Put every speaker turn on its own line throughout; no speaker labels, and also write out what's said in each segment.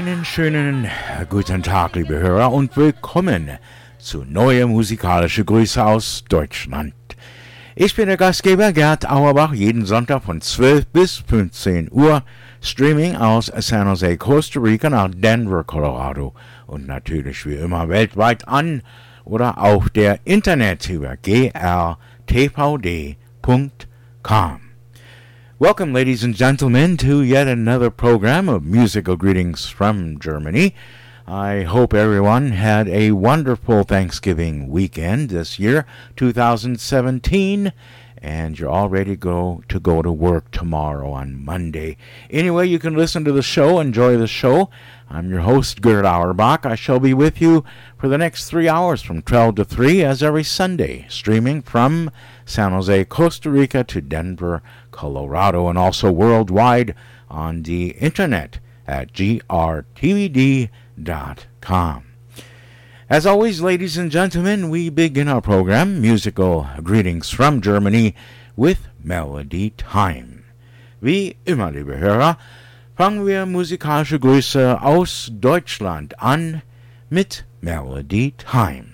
Einen schönen guten Tag, liebe Hörer, und willkommen zu neue musikalische Grüße aus Deutschland. Ich bin der Gastgeber Gerd Auerbach, jeden Sonntag von 12 bis 15 Uhr, Streaming aus San Jose, Costa Rica nach Denver, Colorado und natürlich wie immer weltweit an oder auf der Internet über grtvd.com. Welcome, ladies and gentlemen, to yet another program of musical greetings from Germany. I hope everyone had a wonderful Thanksgiving weekend this year, 2017, and you're all ready to go to go to work tomorrow on Monday. Anyway, you can listen to the show, enjoy the show. I'm your host, Gerd Auerbach. I shall be with you for the next three hours from 12 to 3, as every Sunday, streaming from San Jose, Costa Rica to Denver, Colorado, and also worldwide on the internet at grtvd.com. As always, ladies and gentlemen, we begin our program, Musical Greetings from Germany, with Melody Time. Wie immer, liebe Hörer, fangen wir musikalische Grüße aus Deutschland an mit Melody Time.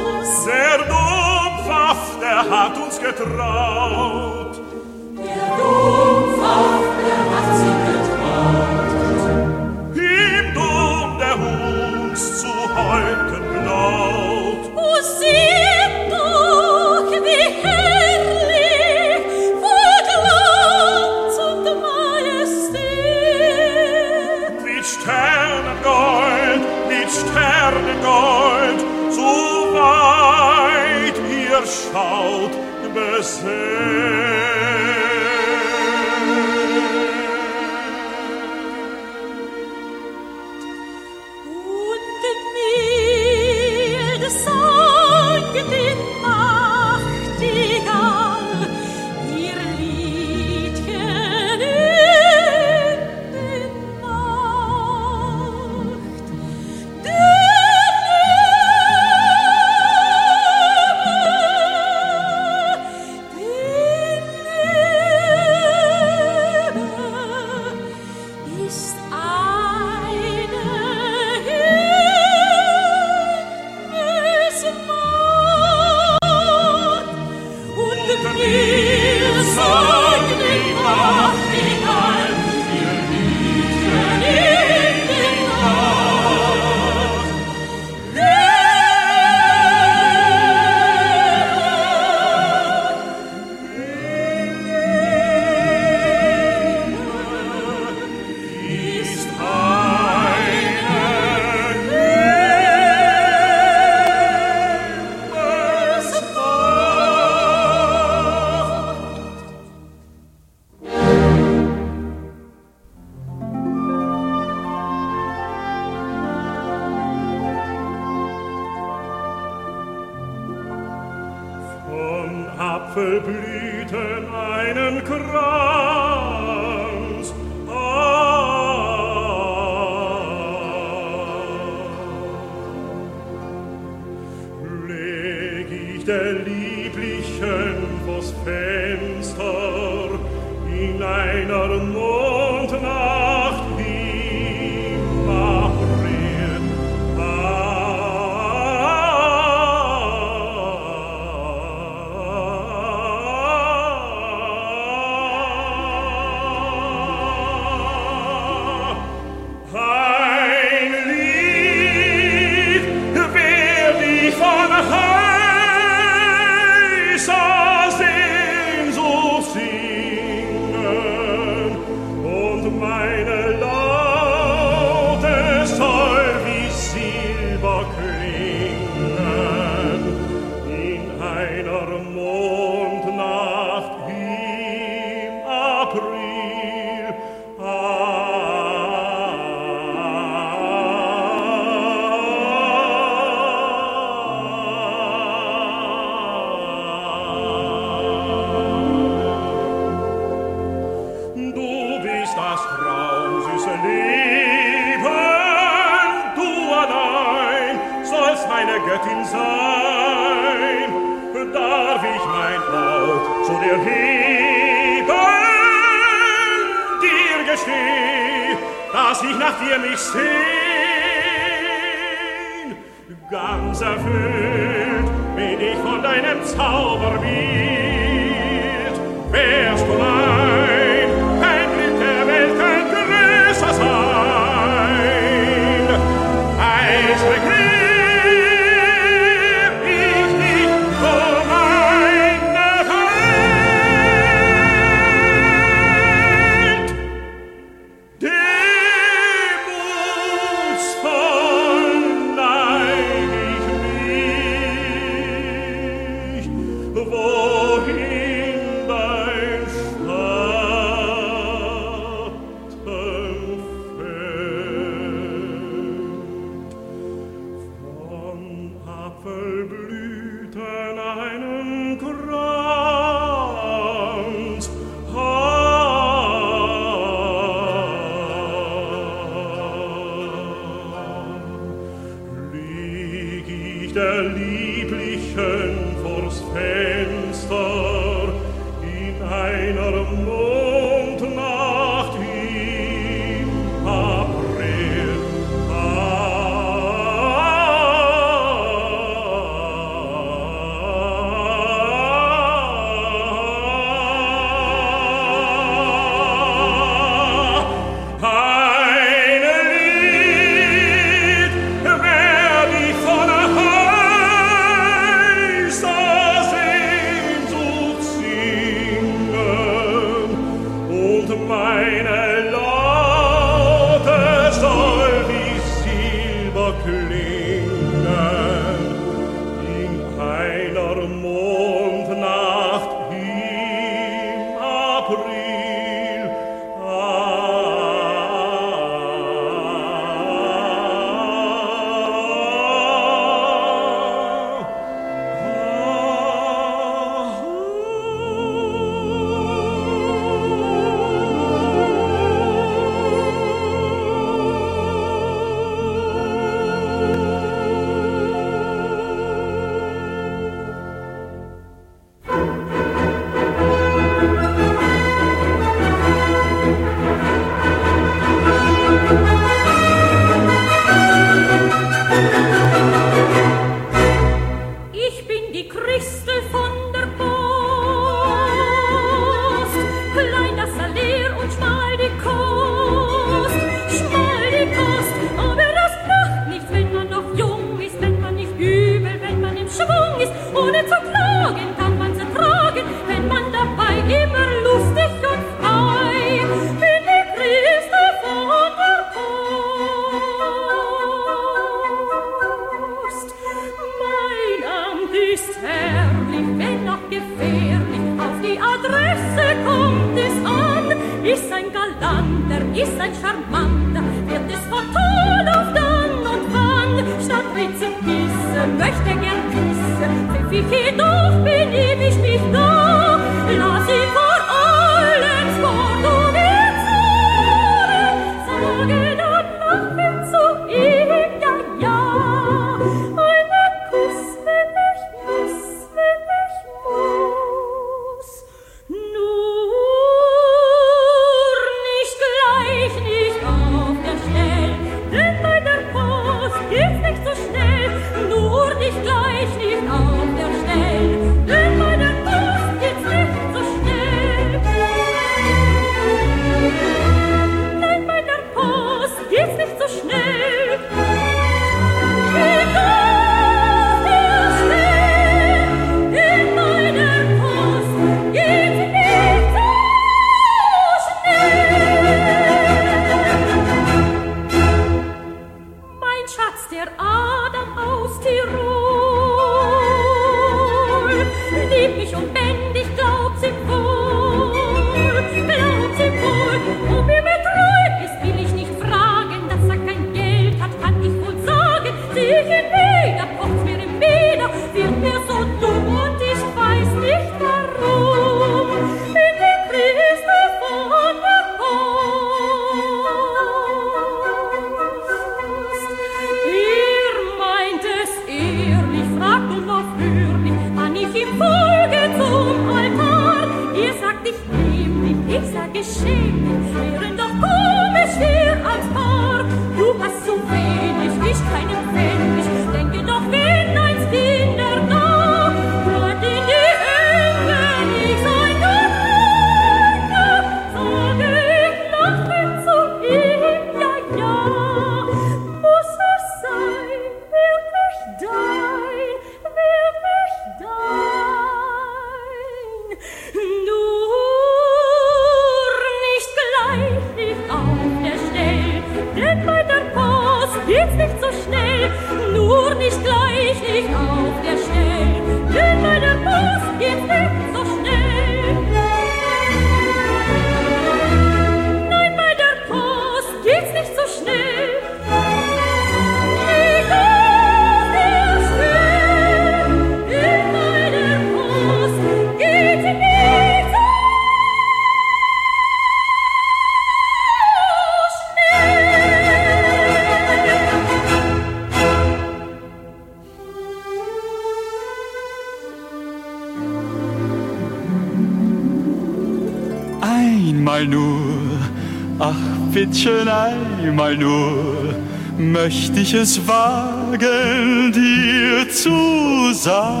Mädchen einmal nur möchte ich es wagen, dir zu sagen,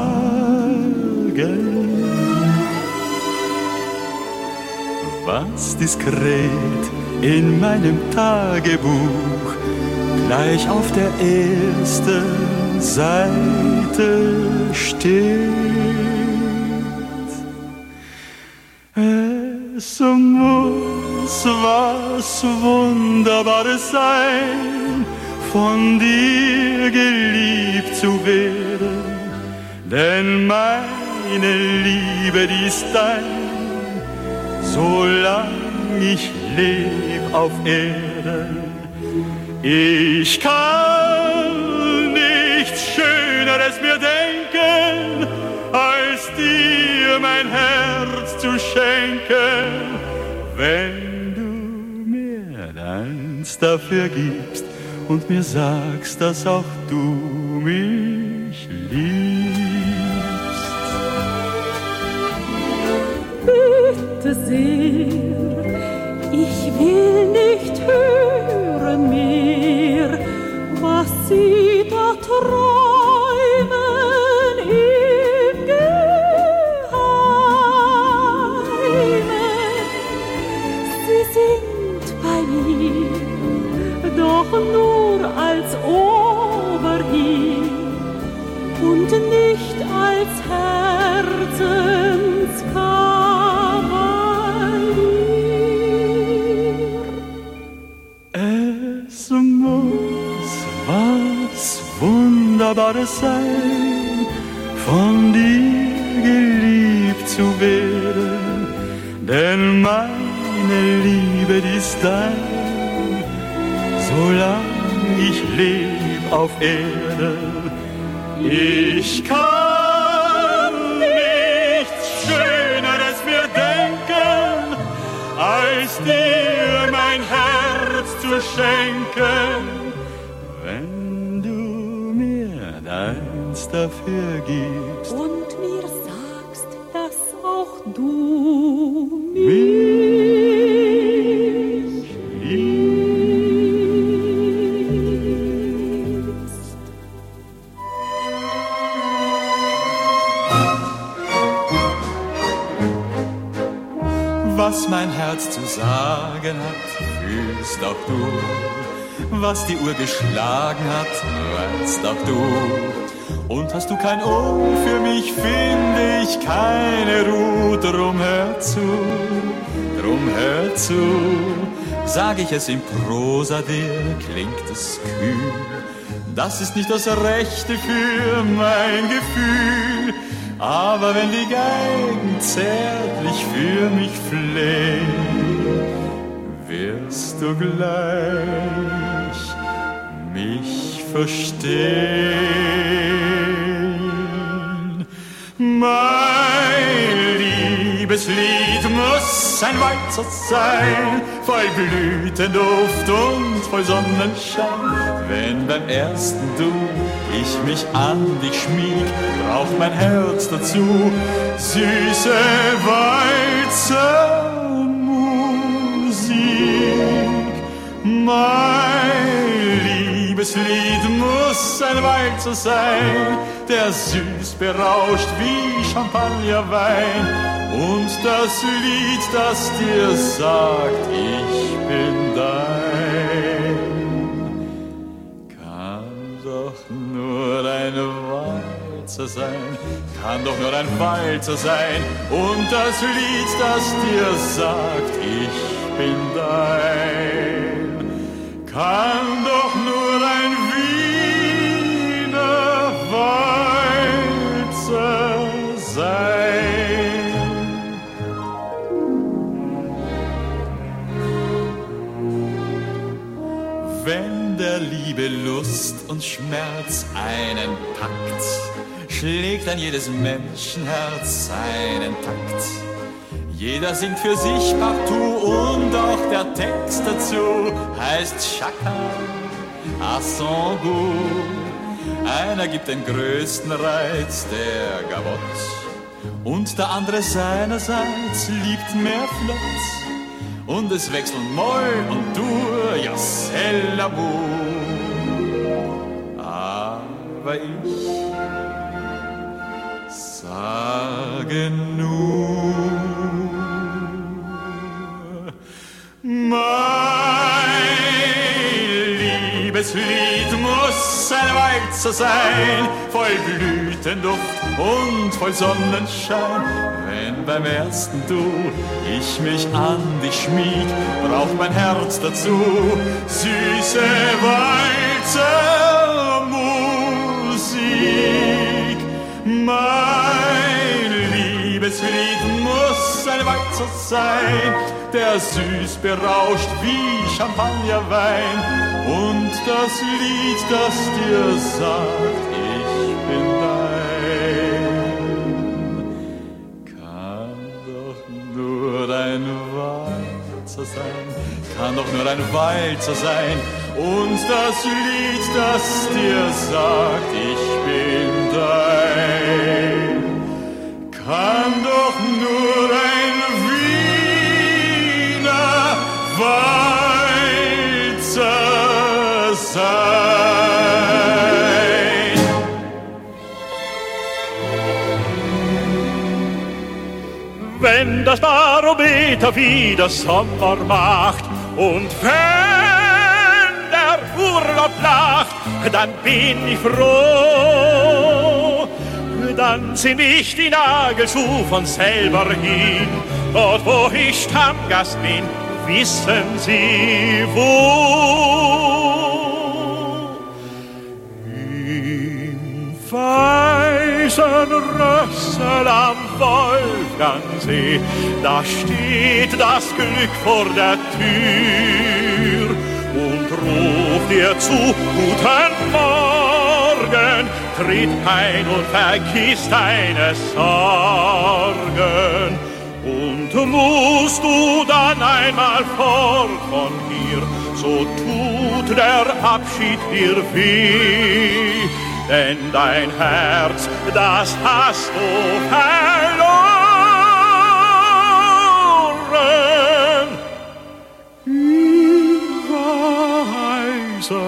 was diskret in meinem Tagebuch gleich auf der ersten Seite steht. Es muss was Wunderbares sein, von dir geliebt zu werden, denn meine Liebe, die ist dein, solang ich leb auf Erden. Ich kann dafür gibst und mir sagst, dass auch du sein, von dir geliebt zu werden, denn meine Liebe ist dein, solange ich leb auf Erde. Was die Uhr geschlagen hat, weißt auch du. Und hast du kein Ohr für mich, finde ich keine Ruhe. Drum hör zu, drum hör zu. Sag ich es in Prosa dir, klingt es kühl. Das ist nicht das Rechte für mein Gefühl. Aber wenn die Geigen zärtlich für mich flehen, wirst du gleich verstehen. Mein Liebeslied muss ein Walzer sein, voll Blütenduft und voll Sonnenschein. Wenn beim ersten Du ich mich an dich schmieg, braucht mein Herz dazu süße Walzermusik. Mein Liebeslied muss ein Walzer sein, der süß berauscht wie Champagnerwein. Und das Lied, das dir sagt, ich bin dein, kann doch nur ein Walzer sein, kann doch nur ein Walzer sein. Und das Lied, das dir sagt, ich bin dein, kann doch nur Lust und Schmerz einen packt, schlägt an jedes Menschenherz seinen Takt. Jeder singt für sich partout und auch der Text dazu heißt Chacun à son goût. Einer gibt den größten Reiz, der Gavotte, und der andere seinerseits liebt mehr Flott. Und es wechseln Moll und Dur, ja, c'est l'amour. Aber ich sage nur, mein Liebeslied muss ein Walzer sein, voll Blütenduft und voll Sonnenschein. Wenn beim ersten Du ich mich an dich schmieg, braucht mein Herz dazu süße Walzermusik. Mein Liebeslied muss ein Walzer sein, der süß berauscht wie Champagnerwein. Und das Lied, das dir sagt, ich bin dein, kann doch nur ein Walzer sein, kann doch nur ein Walzer sein. Und das Lied, das dir sagt, ich bin dein, kann doch nur ein Wiener Walzer sein.
Wenn das Barometer wieder Sommer macht und wenn der Urlaub lacht, dann bin ich froh. Dann sind ich die Nagel zu von selber hin. Dort, wo ich Stammgast bin, wissen Sie wo. Im weißen Rössel am Wolfgangsee, da steht das Glück vor der Tür und ruft dir zu, guten Morgen, tritt ein und vergiss deine Sorgen. Und musst du dann einmal fort von hier, so tut der Abschied dir weh denn dein Herz, das hast du verloren. Im weißen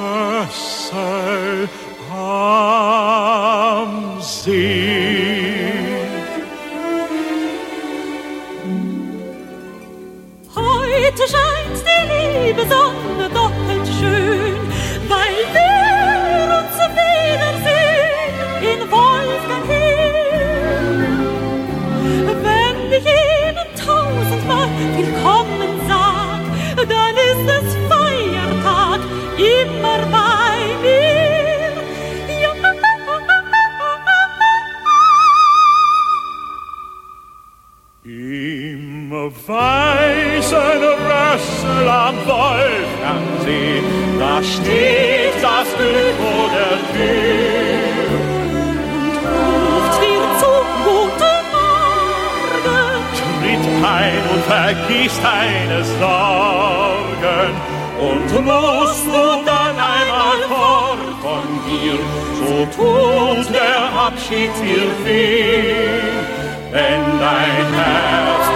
Rössel am See.
Heute scheint die liebe Sonne willkommen sag, dann ist es Feiertag immer bei mir. Ja.
Im weißen Rössel am Wolfgangsee, da steht das Glück vor der Tür. Ein und vergiss deine Sorgen. Und musst du dann einmal fort von hier, so tut der Abschied dir weh. Denn dein Herz,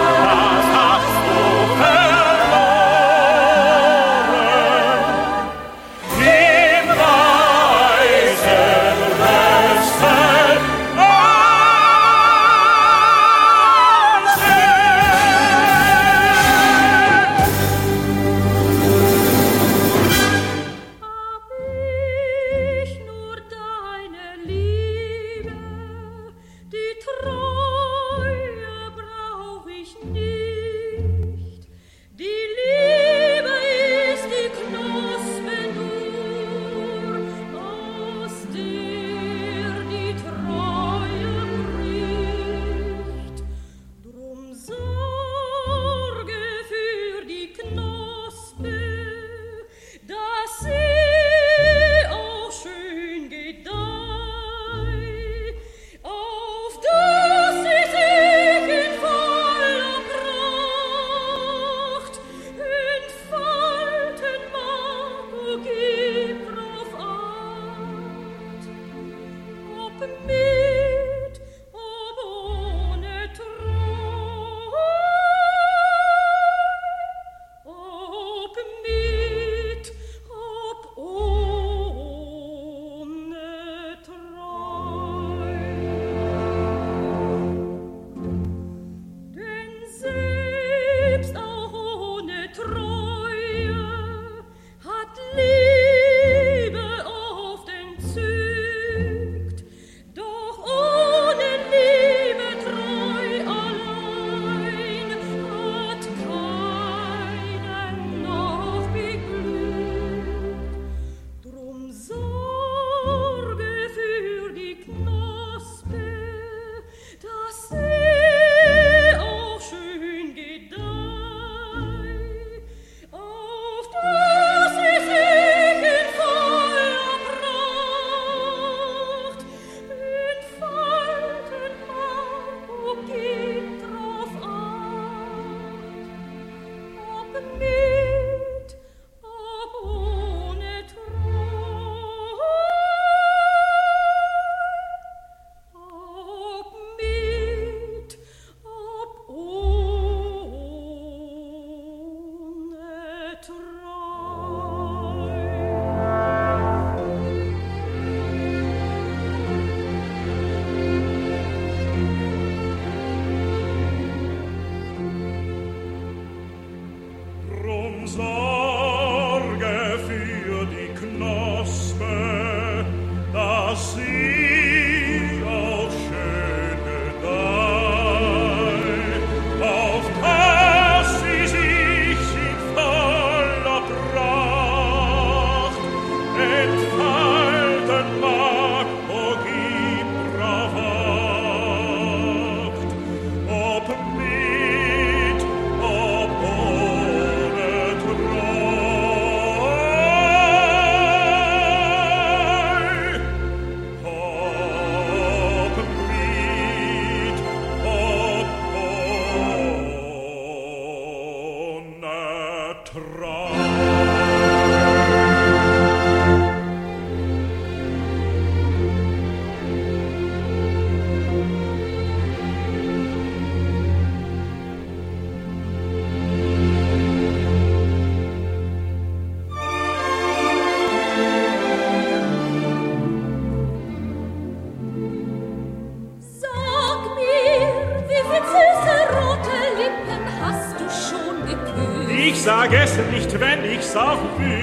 vergesse nicht, wenn ich's auch wüsst.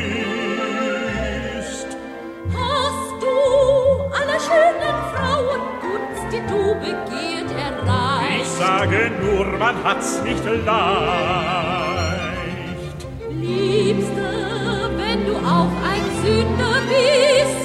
Hast du aller schönen Frauen Gunst, die du begehrt, erreicht?
Ich sage nur, man hat's nicht leicht.
Liebste, wenn du auch ein Sünder bist,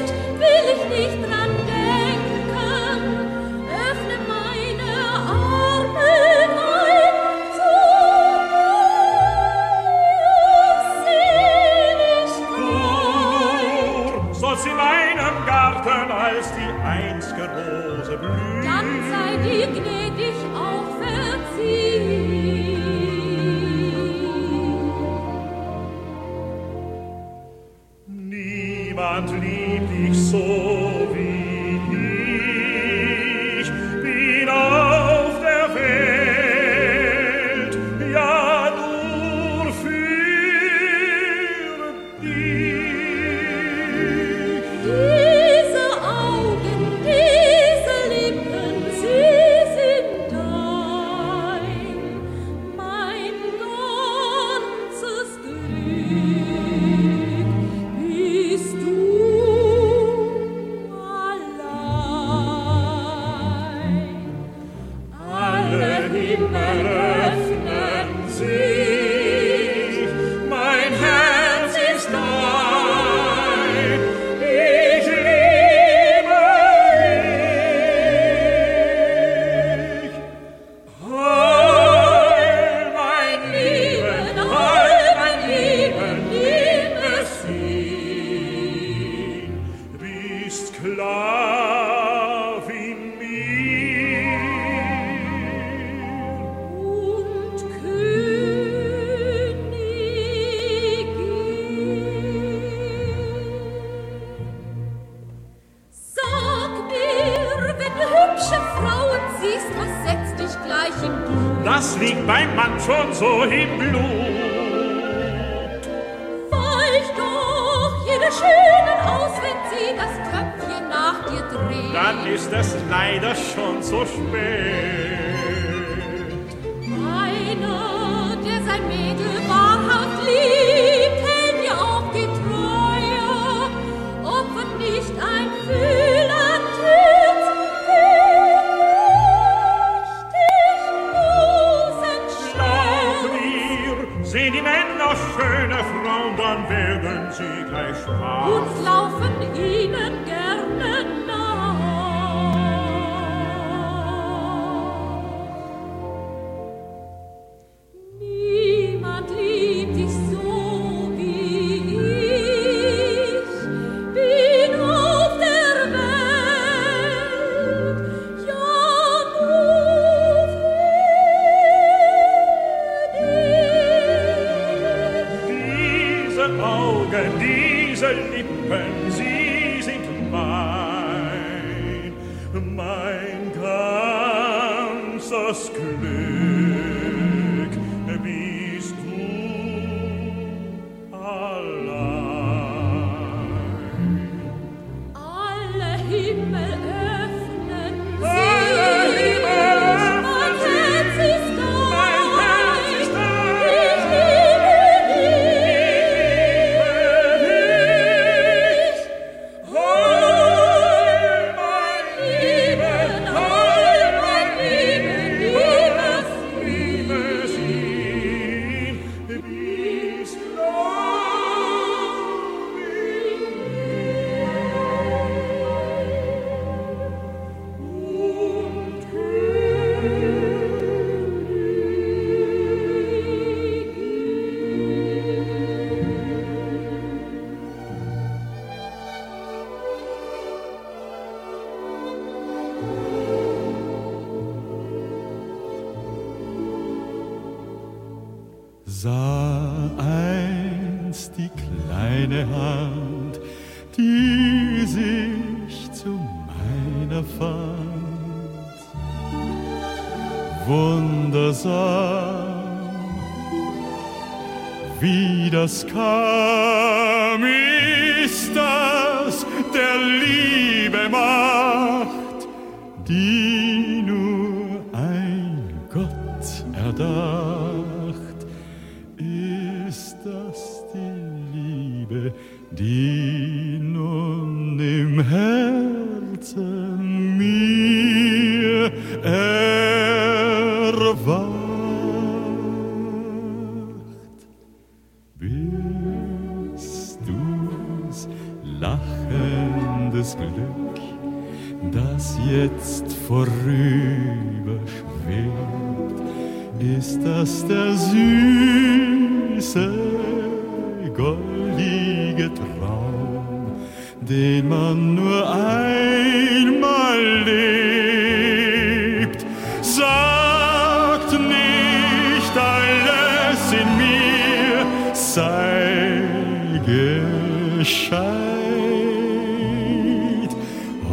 Bescheid.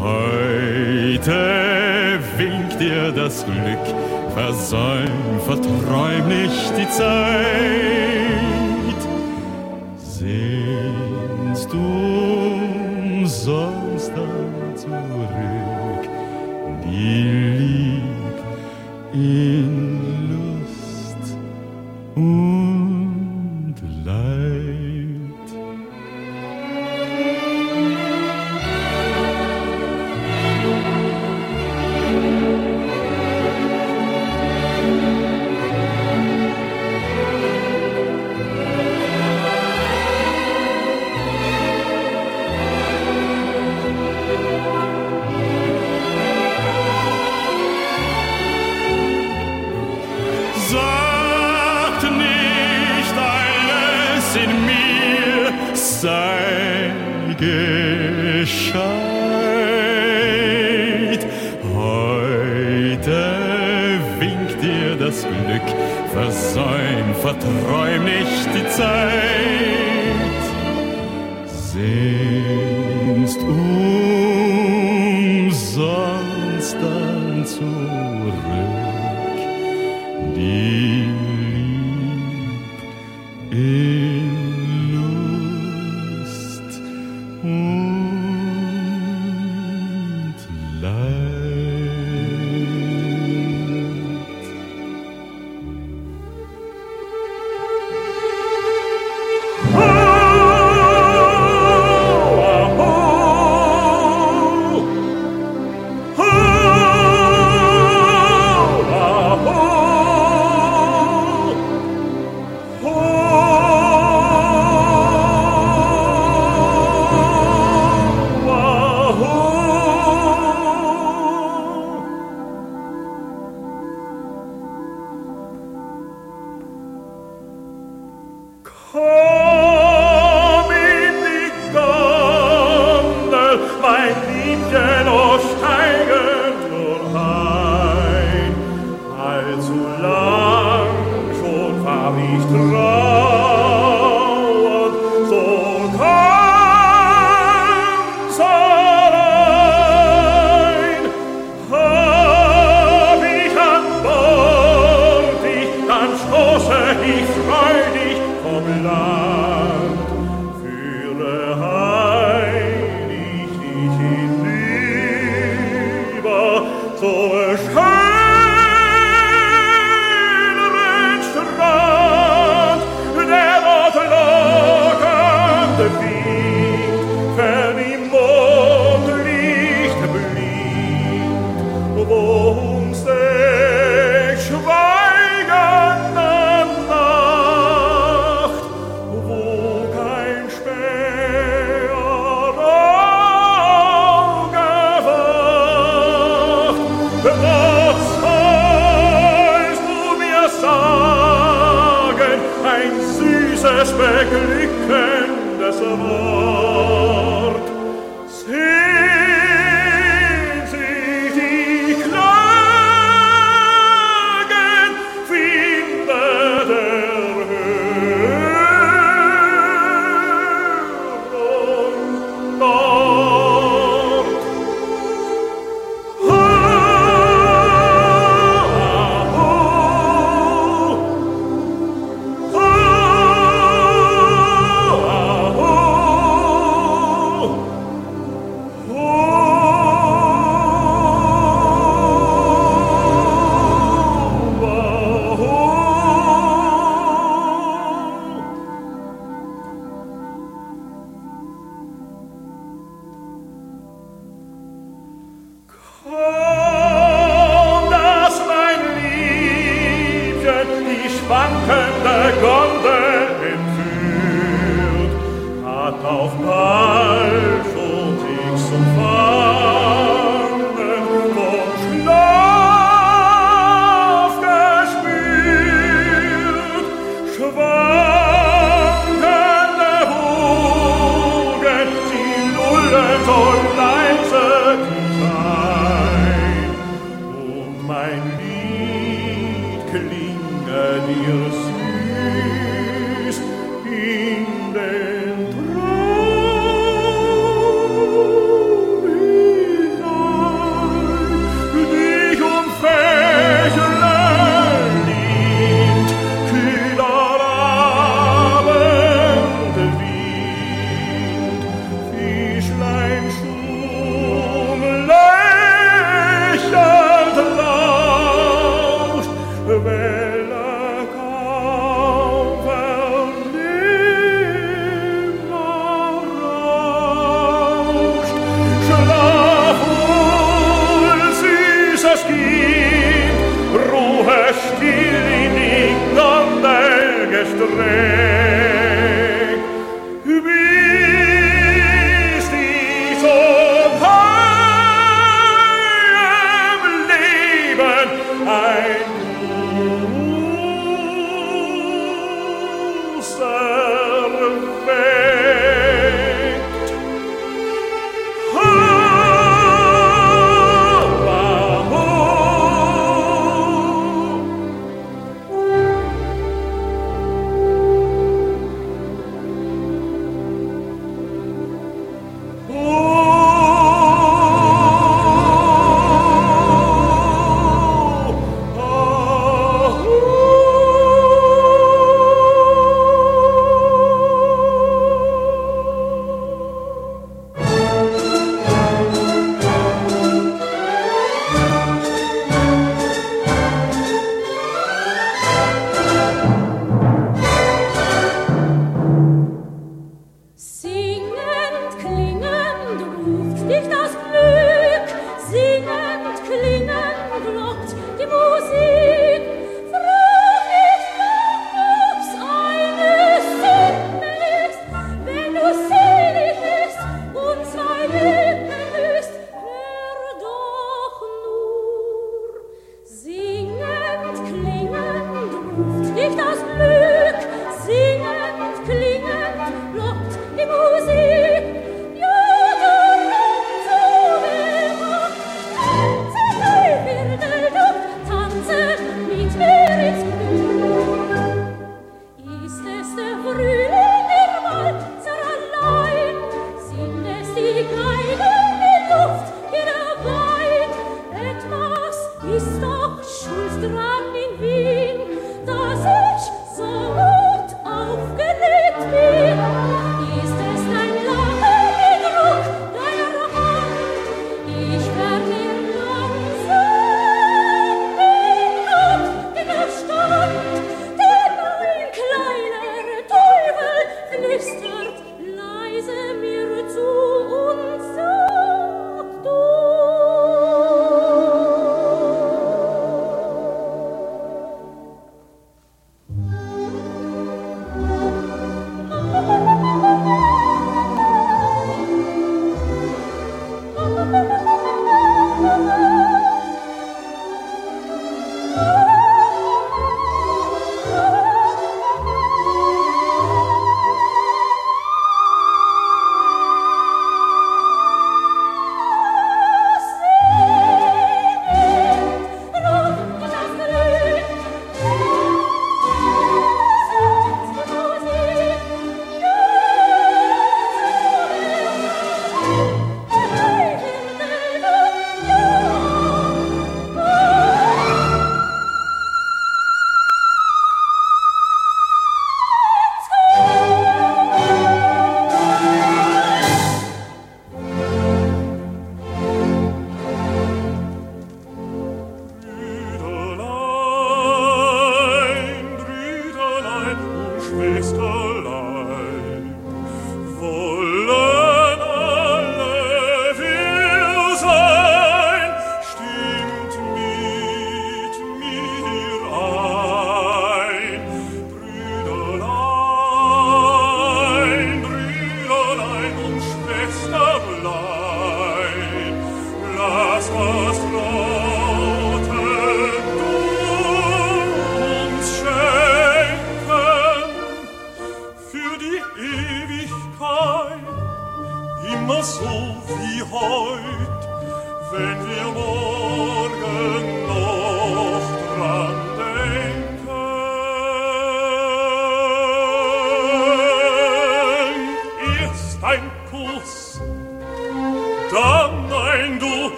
Heute winkt dir das Glück, versäum, verträum nicht die Zeit.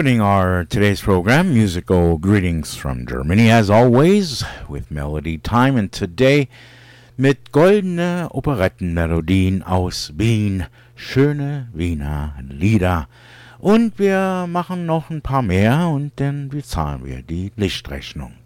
Opening our today's program, musical greetings from Germany, as always, with Melody Time, and today mit goldene Operettenmelodien aus Wien, schöne Wiener Lieder. Und wir machen noch ein paar mehr und dann bezahlen wir die Lichtrechnung.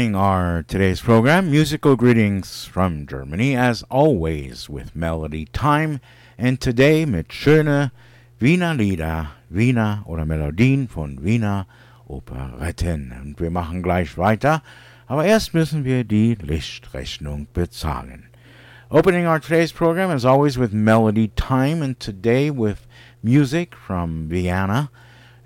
Opening our today's program, musical greetings from Germany, as always with Melody Time. And today mit schöne Wiener Lieder, Wiener oder Melodien von Wiener Operetten. Und wir machen gleich weiter, aber erst müssen wir die Lichtrechnung bezahlen. Opening our today's program, as always, with Melody Time, and today with music from Vienna,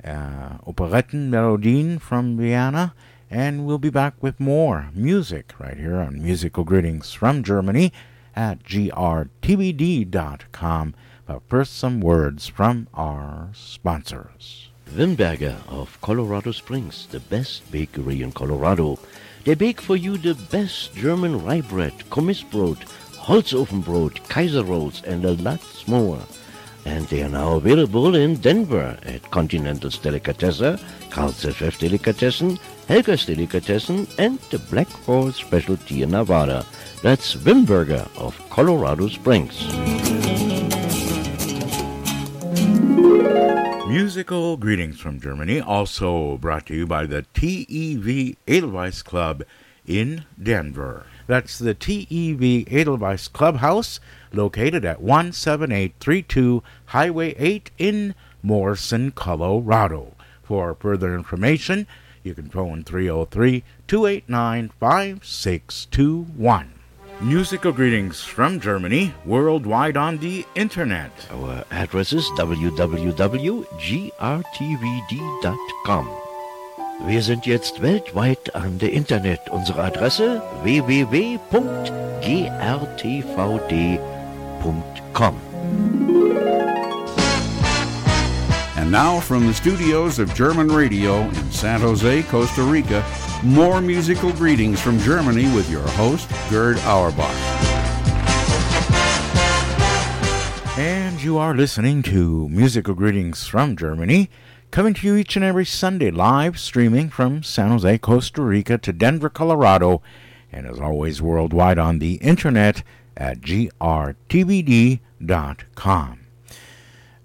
uh, Operetten Melodien from Vienna and we'll be back with more music right here on Musical Greetings from Germany at grtvd.com. But first, some words from our sponsors.
Wimberger of Colorado Springs, the best bakery in Colorado. They bake for you the best German rye bread, Kommissbrot, Holzofenbrot, Kaiser rolls, and a lot more. And they are now available in Denver at Continental's Delicatessen, Carl's Delicatessen, Helga's Delicatessen, and the Black Horse Specialty in Nevada. That's Wimberger of Colorado Springs.
Musical greetings from Germany, also brought to you by the TEV Edelweiss Club in Denver. That's the TEV Edelweiss Clubhouse, located at 17832 Highway 8 in Morrison, Colorado. For further information, you can phone 303 289 5621. Musical greetings from Germany, worldwide on the internet.
Our address is www.grtvd.com. Wir sind jetzt weltweit an der Internet. Unsere Adresse www.grtvd.com.
Now from the studios of German Radio in San Jose, Costa Rica, more musical greetings from Germany with your host, Gerd Auerbach.
And you are listening to Musical Greetings from Germany, coming to you each and every Sunday live streaming from San Jose, Costa Rica to Denver, Colorado, and as always worldwide on the internet at grtvd.com.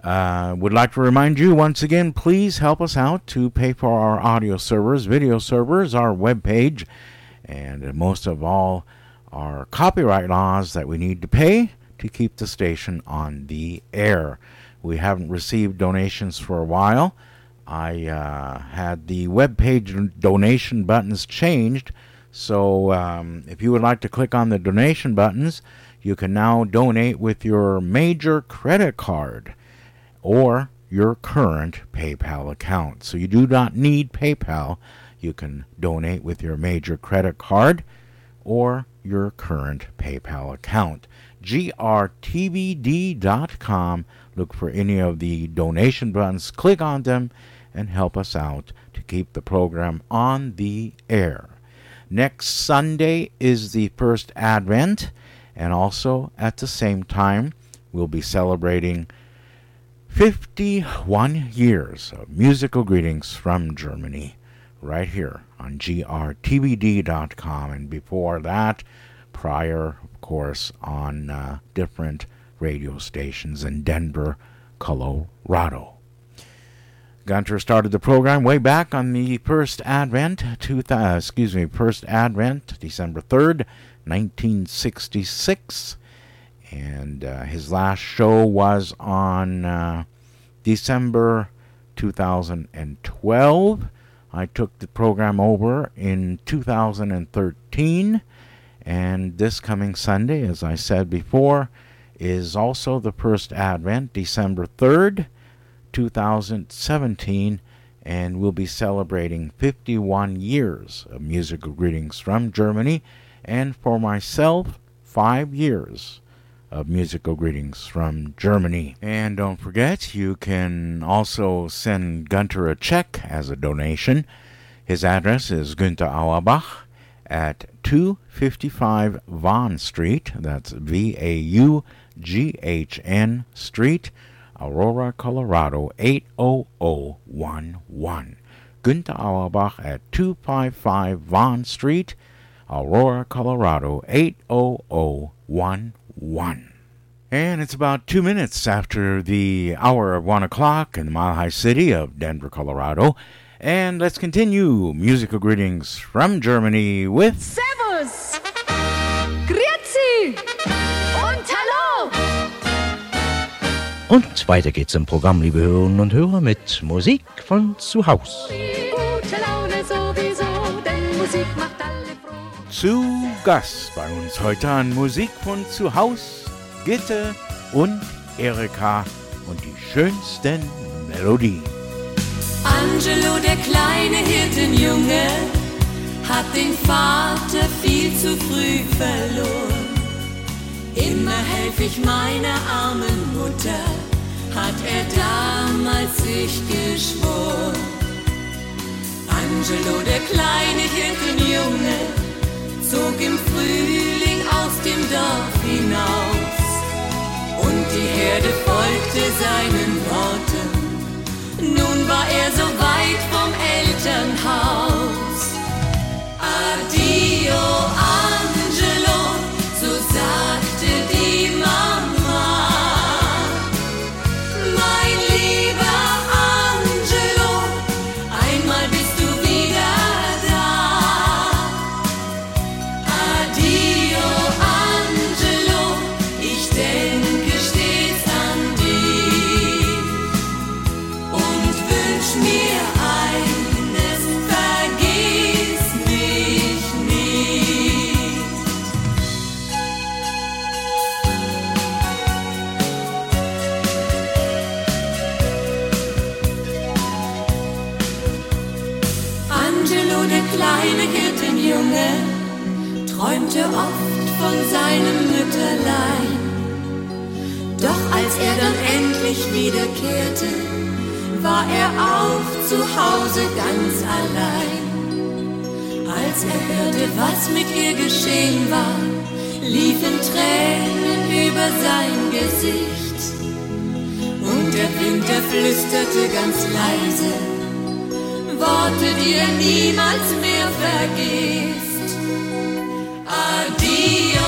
Uh, would like to remind you once again, please help us out to pay for our audio servers, video servers, our web page, and most of all, our copyright laws that we need to pay to keep the station on the air. We haven't received donations for a while. I uh, had the web page donation buttons changed, so um, if you would like to click on the donation buttons, you can now donate with your major credit card or your current PayPal account. So you do not need PayPal. You can donate with your major credit card or your current PayPal account. grtvd.com. Look for any of the donation buttons, click on them, and help us out to keep the program on the air. Next Sunday is the first Advent, and also at the same time, we'll be celebrating 51 years of musical greetings from Germany right here on grtvd.com. And before that, prior, of course, on uh, different radio stations in Denver, Colorado. Gunter started the program way back on the first Advent, two th- uh, excuse me, first Advent, December 3rd, 1966 and uh, his last show was on uh, December 2012. I took the program over in 2013, and this coming Sunday, as I said before, is also the first Advent, December 3rd, 2017, and we'll be celebrating 51 years of musical greetings from Germany, and for myself, five years of musical greetings from Germany. And don't forget, you can also send Gunter a check as a donation. His address is Günther Auerbach at 255 Vaughn Street. That's V A U G H N Street, Aurora, Colorado 80011. Günther Auerbach at 255 Vaughn Street, Aurora, Colorado 80011 one. And it's about two minutes after the hour of one o'clock in the Mile High City of Denver, Colorado. And let's continue musical greetings from Germany with
Servus, Grüezi und Hallo.
Und weiter geht's im Programm, liebe Hörerinnen und Hörer, mit Musik von zu Haus.
Gute Laune sowieso, denn Musik macht alle froh.
zu Gast bei uns heute an Musik von zu Haus, Gitte und Erika und die schönsten Melodien.
Angelo, der kleine Hirtenjunge, hat den Vater viel zu früh verloren. Immer helf ich meiner armen Mutter, hat er damals sich geschworen. Angelo, der kleine Hirtenjunge, zog im Frühling aus dem Dorf hinaus. Und die Herde folgte seinen Worten. Nun war er so weit vom Elternhaus. Addio, Angelo, seinem Mütterlein. Doch als er dann endlich wiederkehrte, war er auch zu Hause ganz allein. Als er hörte, was mit ihr geschehen war, liefen Tränen über sein Gesicht. Und der Winter flüsterte ganz leise, Worte, die er niemals mehr vergisst. Addio,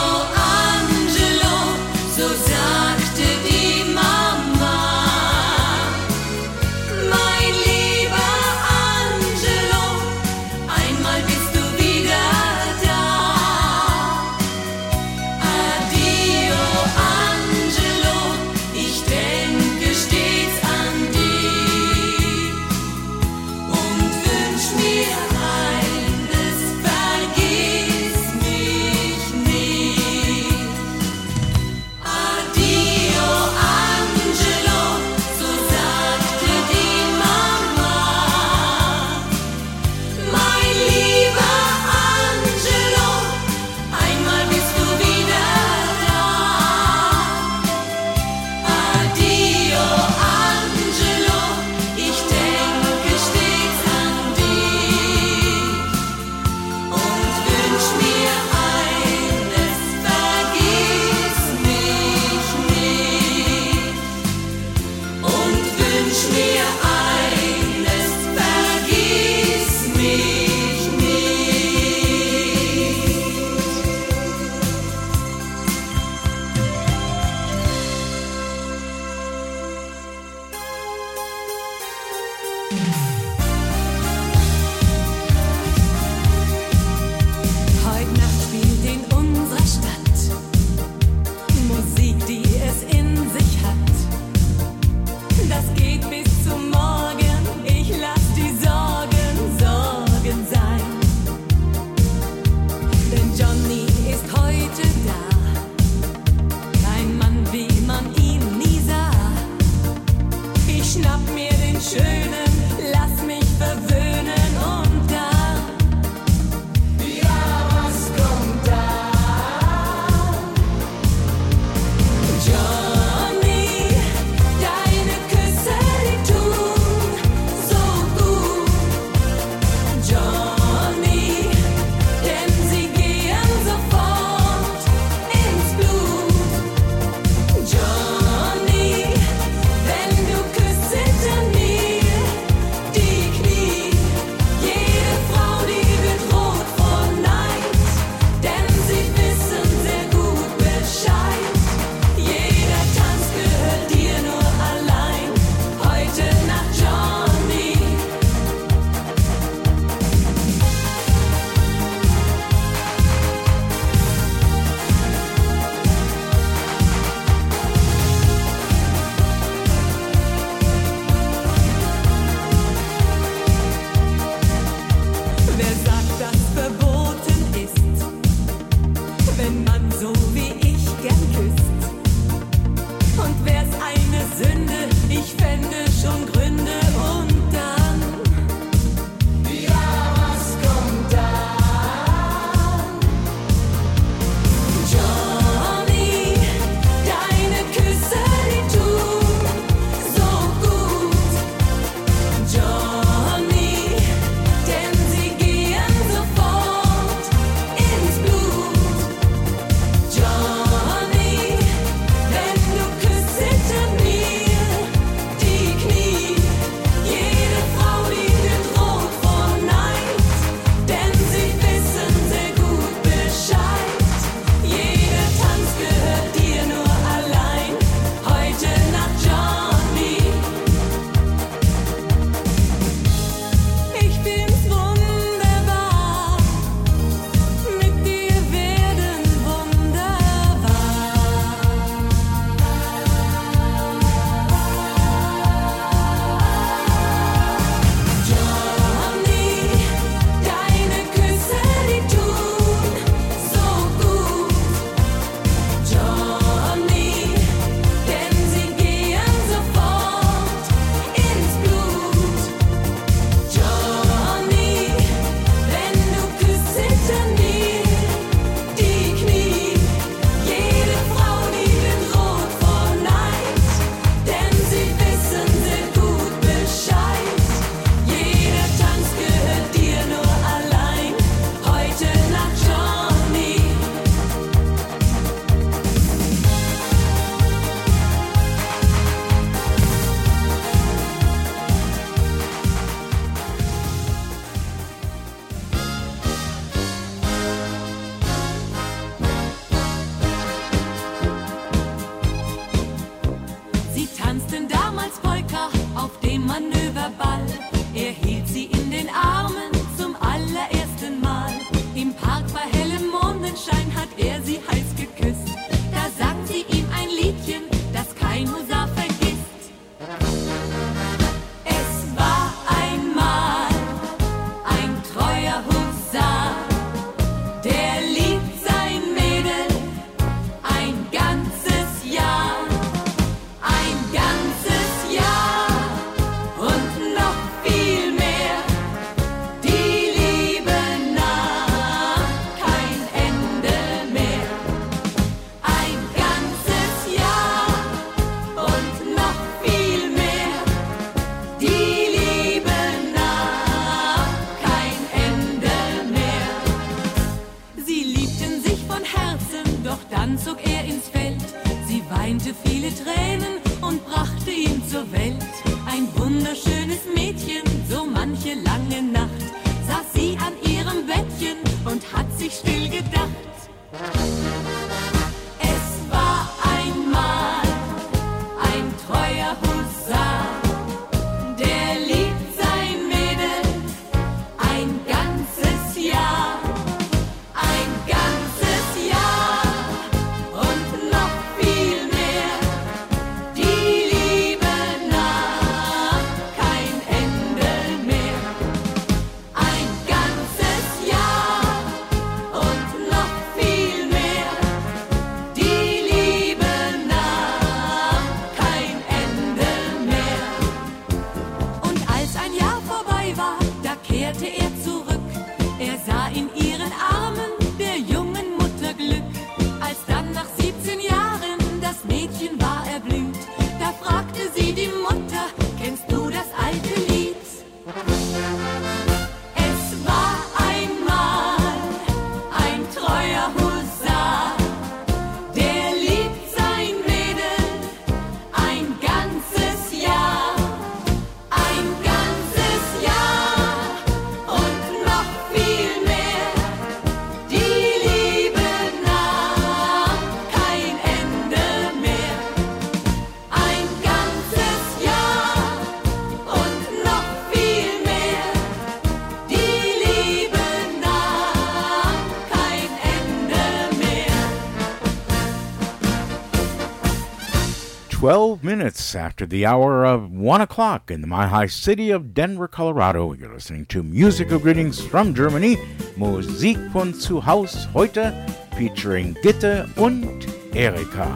12 minutes after the hour of 1 o'clock in the my high city of Denver, Colorado. You're listening to Musical Greetings from Germany, Musik von zu Haus heute, featuring Gitte und Erika.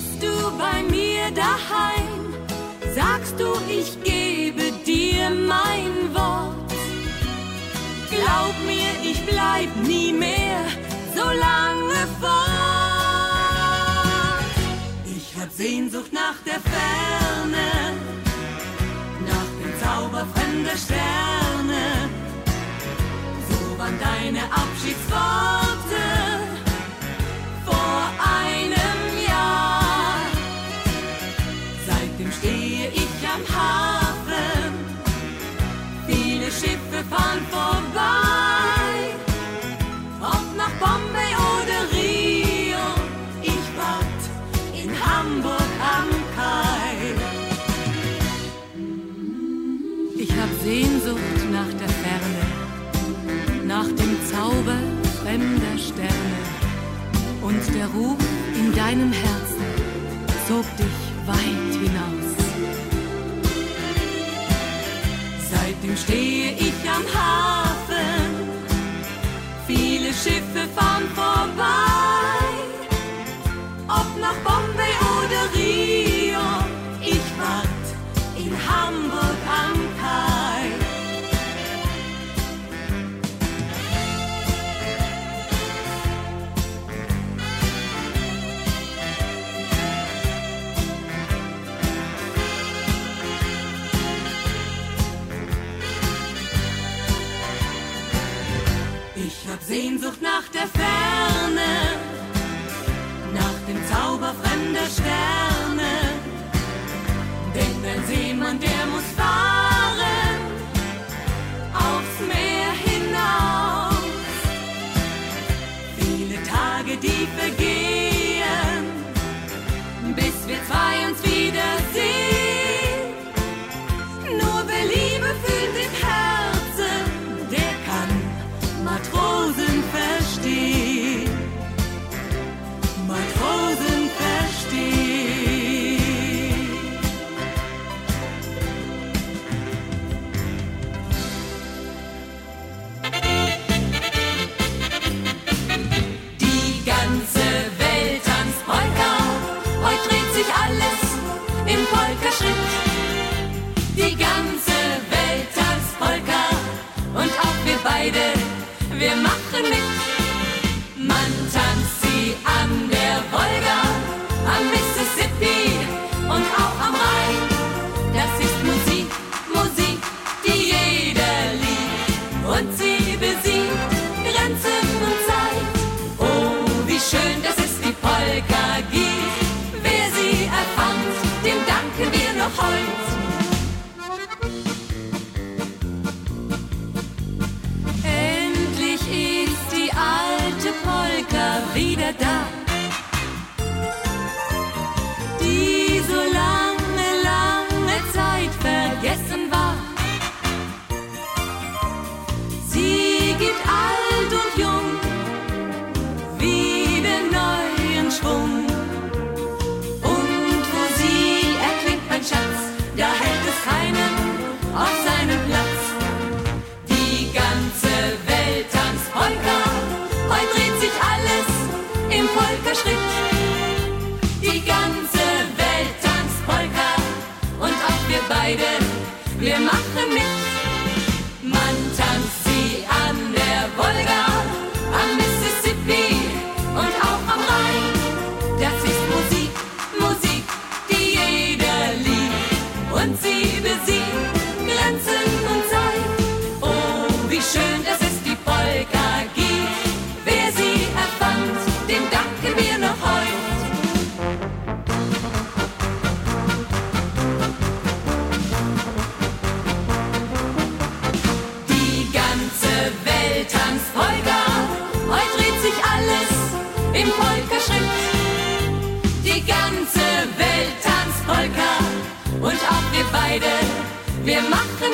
bist du bei mir daheim, sagst du, ich gebe dir mein Wort. Glaub mir, ich bleib nie mehr so lange fort. Ich hab Sehnsucht nach der Ferne, nach dem Zauber fremder Sterne. So waren deine Abschiedsworte. Ruhm in deinem Herzen zog dich weit hinaus. Seitdem stehe ich am Hafen, viele Schiffe fahren vorbei. sucht nach der Ferne, nach dem Zauber fremder Sterne. Denn ein Seemann, der muss fahren. polka.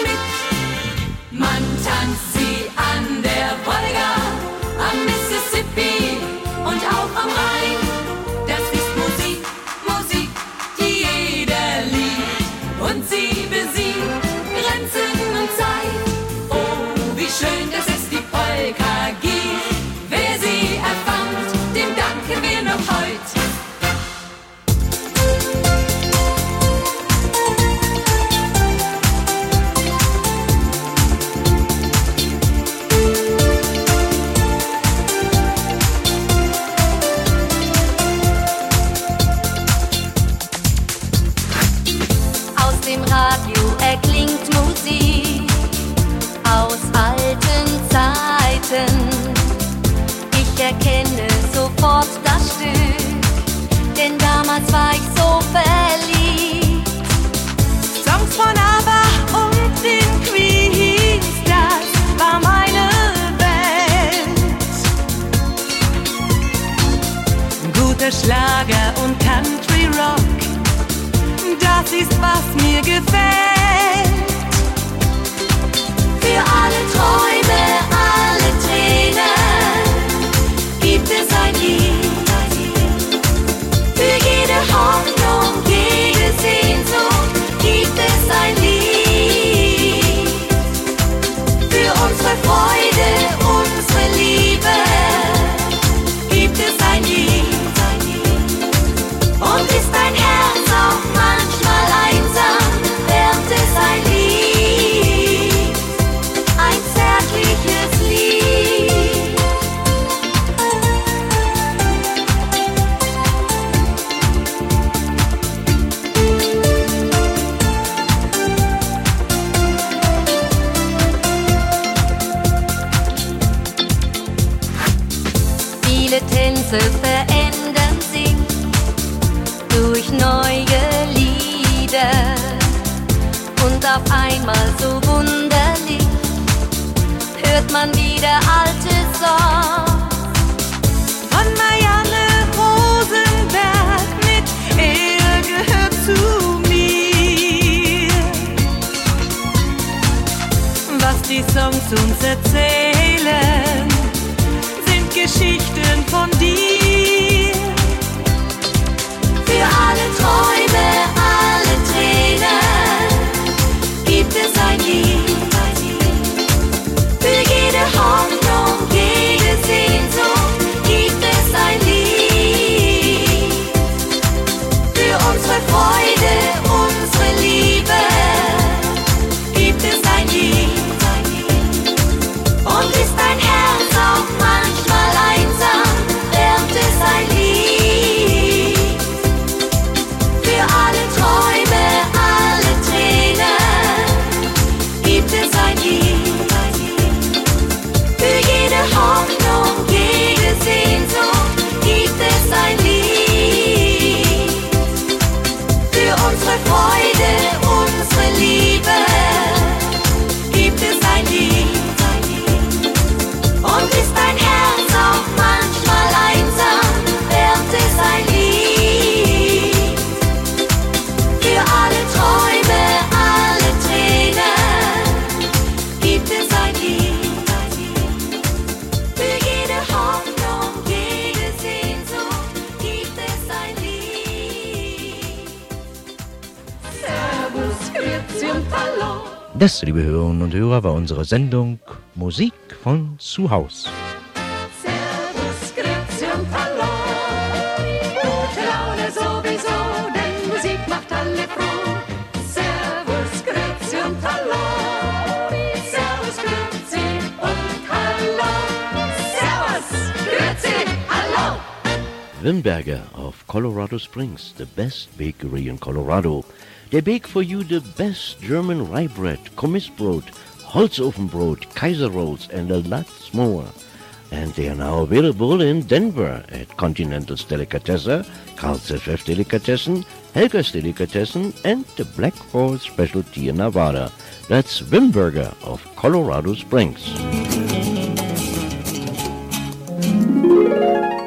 met make it. manchmal so wunderlich, hört man wieder alte Songs
von Marianne Rosenberg mit Er gehört zu mir. Was die Songs uns erzählen.
Das, liebe Hörerinnen und Hörer, war unsere Sendung Musik von zu Haus.
Servus, Grüezi und Hallo. Gute Laune sowieso, denn Musik macht alle froh. Servus, Grüezi und Hallo. Servus, Grüezi und Hallo. Servus, Grüezi, Hallo.
Wimberger of Colorado Springs, the best bakery in Colorado. They bake for you the best German rye bread, Kommissbrot, Holzofenbrot, Kaiser rolls, and a lot more. And they are now available in Denver at Continental's Delicatesse, Carl's FF Delicatessen, Helga's Delicatessen, and the Black Horse Specialty in Nevada. That's Wimberger of Colorado Springs.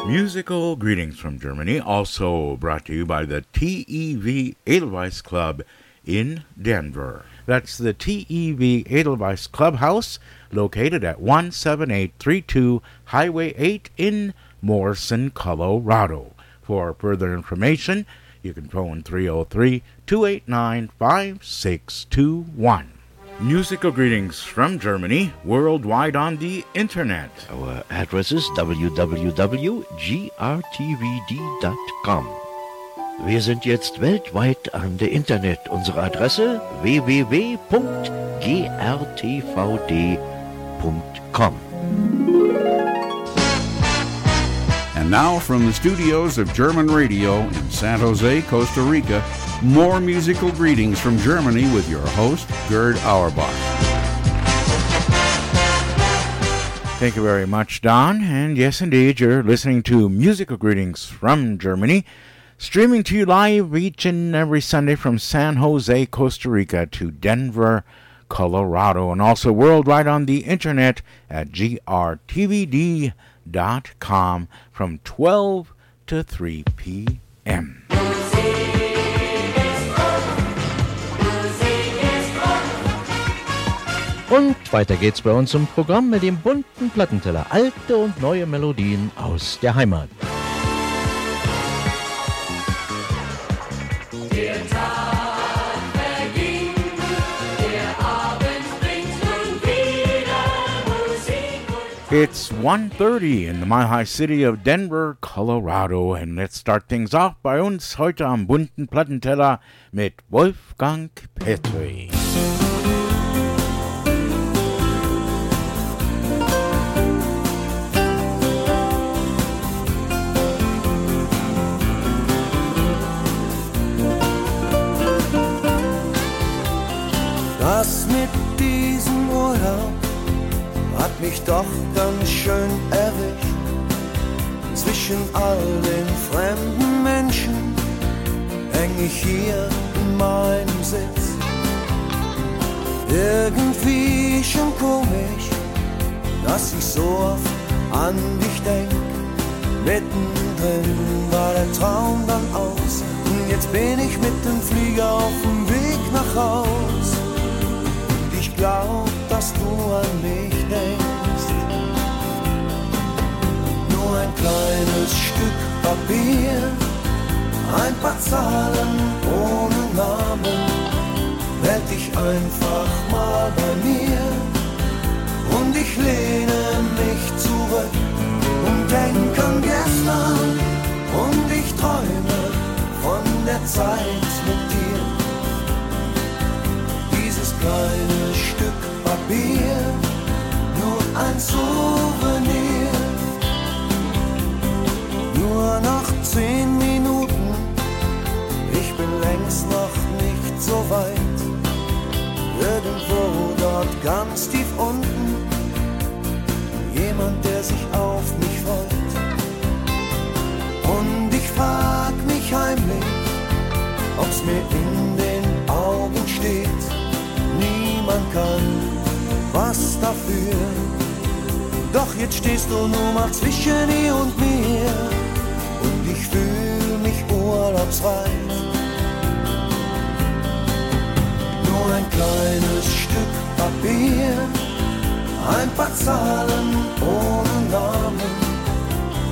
Musical greetings from Germany, also brought to you by the TEV Edelweiss Club in Denver. That's the TEV Edelweiss Clubhouse, located at 17832 Highway 8 in Morrison, Colorado. For further information, you can phone 303 289 5621. Musical greetings from Germany, worldwide on the internet.
Our address is www.grtvd.com. Wir sind jetzt weltweit an der Internet. Unsere Adresse www.grtvd.com.
Now from the studios of German Radio in San Jose, Costa Rica, more musical greetings from Germany with your host, Gerd Auerbach.
Thank you very much, Don. And yes, indeed, you're listening to Musical Greetings from Germany, streaming to you live each and every Sunday from San Jose, Costa Rica to Denver, Colorado, and also worldwide on the internet at grtvd.com from 12 to 3 p.m.
Und weiter geht's bei uns im Programm mit dem bunten Plattenteller. Alte und neue Melodien aus der Heimat.
It's 1.30 in the Mile High City of Denver, Colorado. And let's start things off bei uns heute am bunten Plattenteller mit Wolfgang Petri.
Das mit diesem Urlaub hat mich doch ganz schön erwischt. Zwischen all den fremden Menschen häng ich hier in meinem Sitz. Irgendwie schon komisch, dass ich so oft an dich denk. Mittendrin war der Traum dann aus. Und jetzt bin ich mit dem Flieger auf dem Weg nach Haus. Und ich glaub, dass du an mich ein kleines Stück Papier, ein paar Zahlen ohne Namen. Meld dich einfach mal bei mir und ich lehne mich zurück und denk an gestern und ich träume von der Zeit mit dir. Dieses kleine Stück Papier, nur ein Souvenir. Nur noch zehn Minuten, ich bin längst noch nicht so weit. Irgendwo dort ganz tief unten, jemand, der sich auf mich freut. Und ich frag mich heimlich, ob's mir in den Augen steht. Niemand kann was dafür. Doch jetzt stehst du nur mal zwischen ihr und mir. Ich fühl mich urlaubsreif. Nur ein kleines Stück Papier, ein paar Zahlen ohne Namen.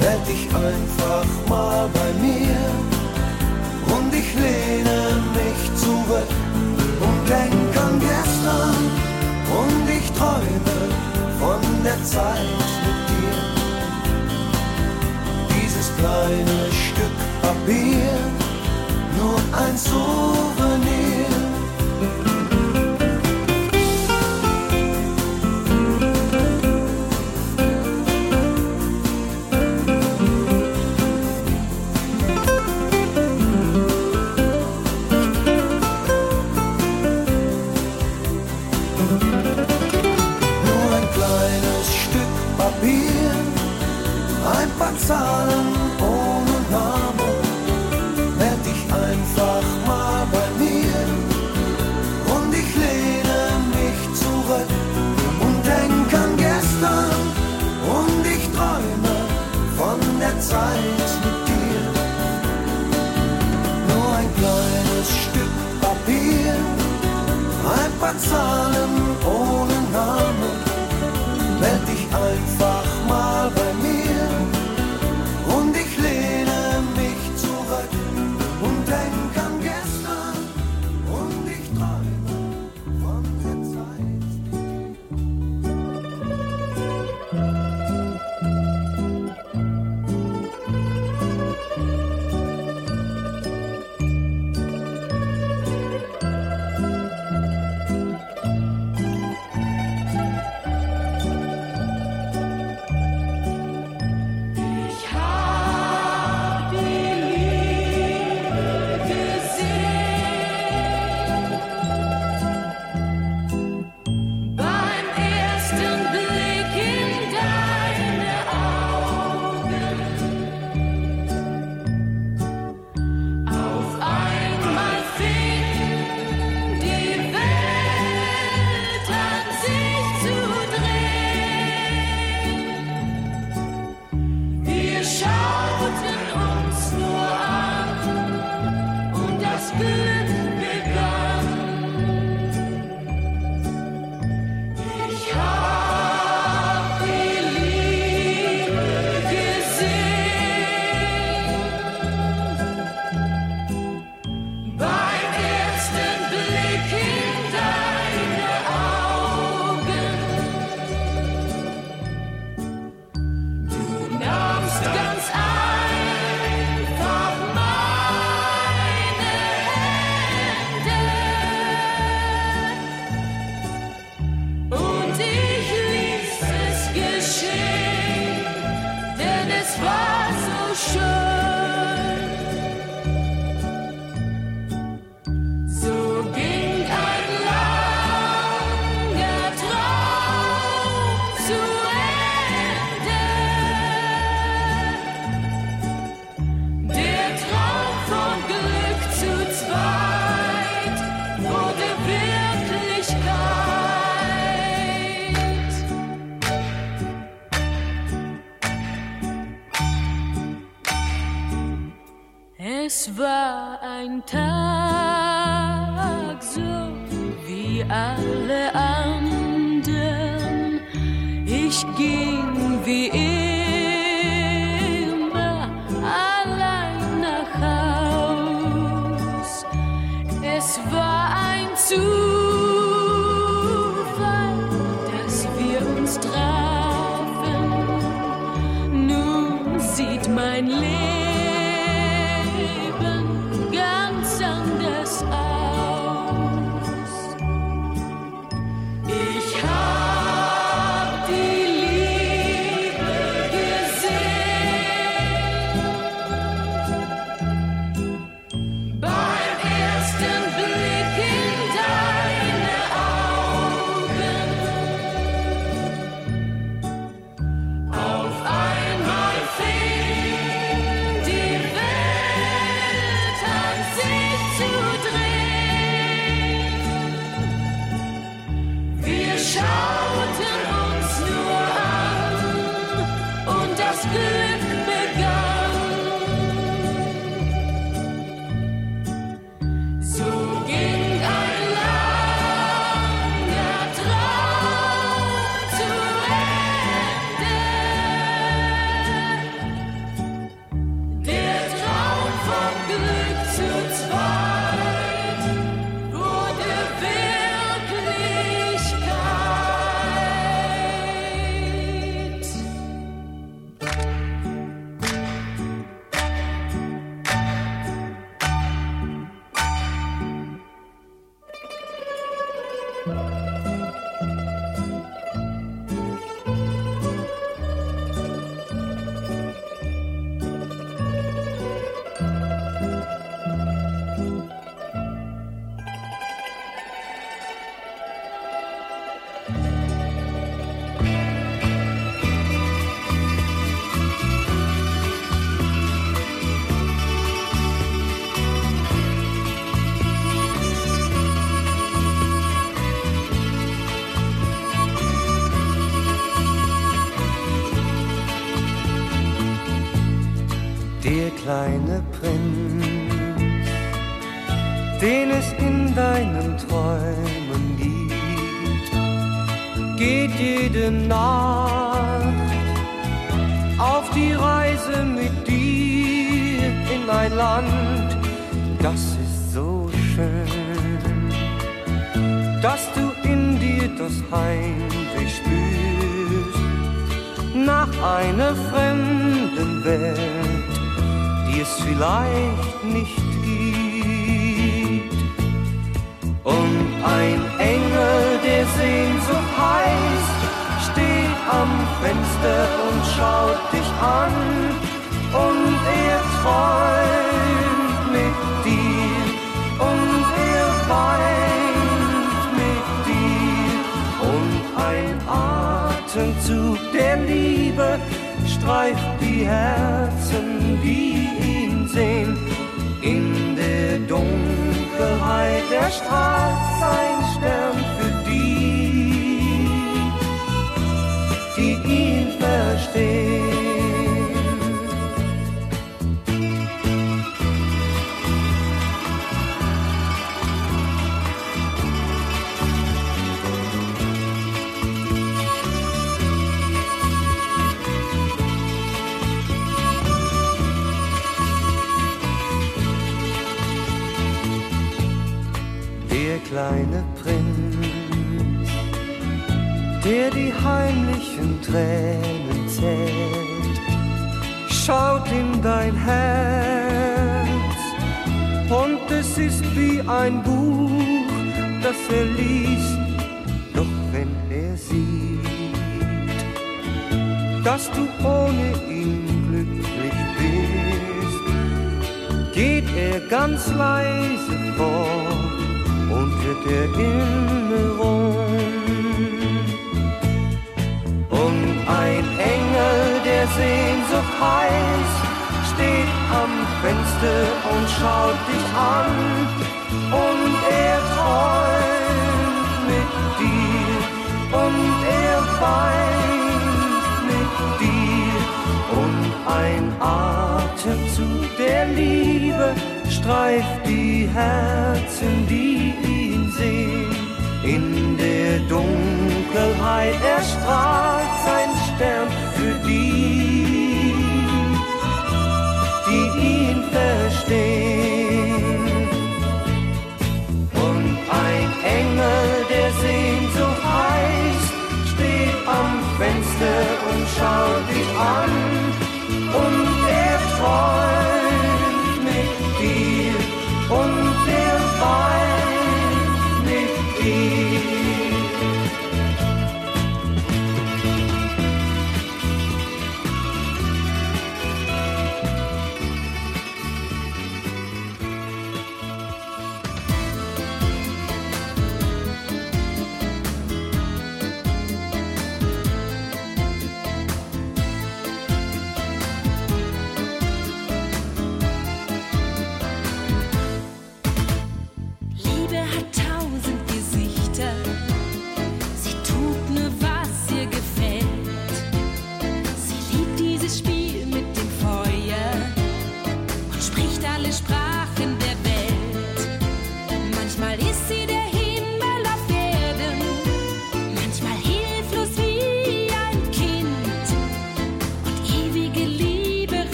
Meld dich einfach mal bei mir und ich lehne mich zurück und denk an gestern und ich träume von der Zeit mit dir. Dieses kleine Stück Papier, nur ein Souvenir.
Es war ein Tag so wie alle anderen. Ich gehe.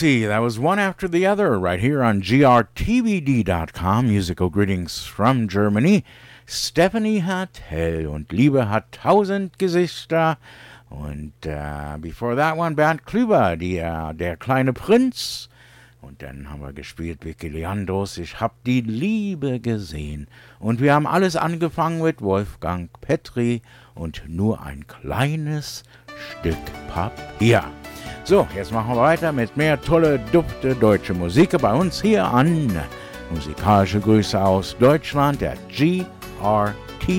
see, that was one after the other right here on grtvd.com. Musical greetings from Germany. Stephanie hat Hell und Liebe hat tausend Gesichter. Und uh, before that one Bernd Klüber, die, uh, der kleine Prinz. Und dann haben wir gespielt wie Leandros, ich hab die Liebe gesehen. Und wir haben alles angefangen mit Wolfgang Petri und nur ein kleines Stück Papier. So, jetzt machen wir weiter mit mehr tolle, dufte deutsche Musik bei uns hier an. Musikalische Grüße aus Deutschland, der grtvd.com.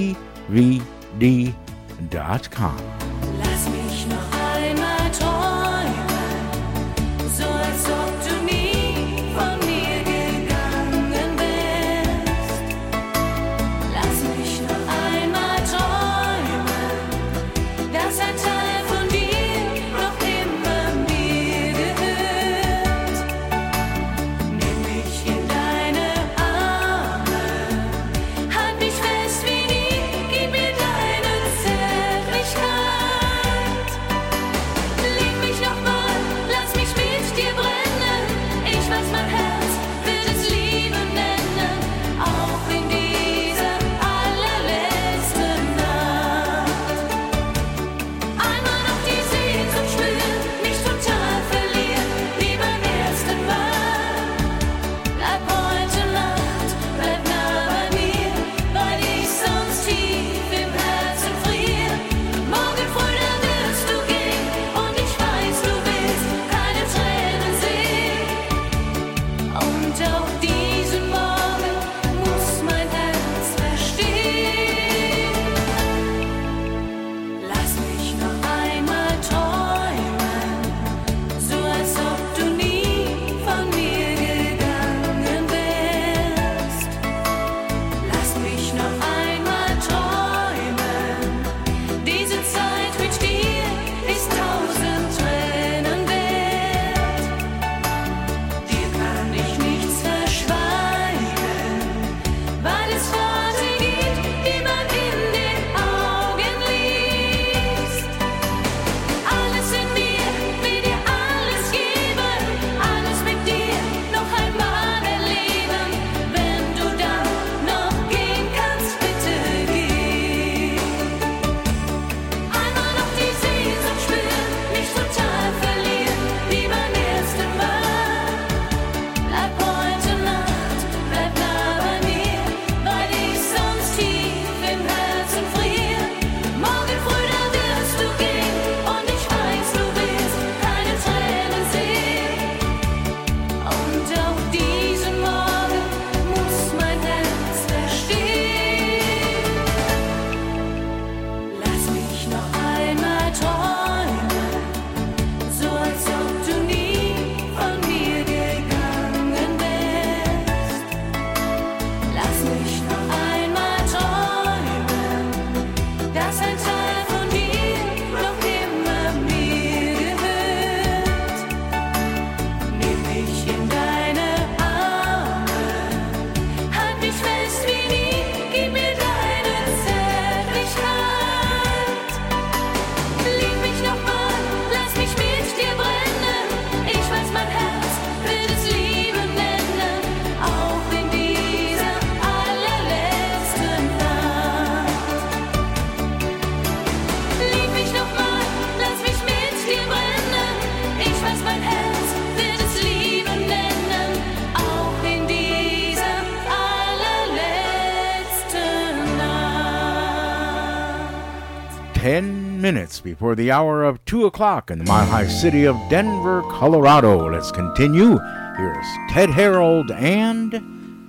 before the hour of 2 o'clock in the mile high city of Denver, Colorado. Let's continue. Here's Ted Harold and.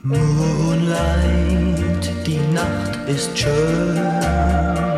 Moonlight, die Nacht ist schön.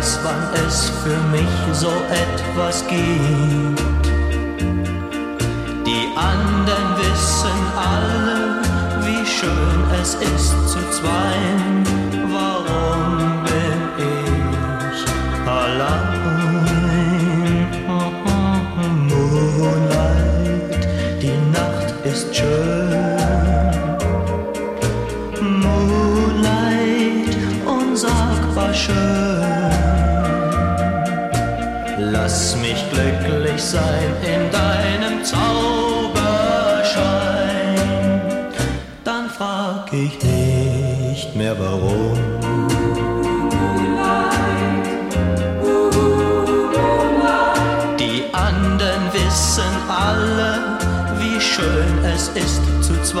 Weiß, wann es für mich so etwas gibt. Die anderen wissen alle, wie schön es ist zu zweien.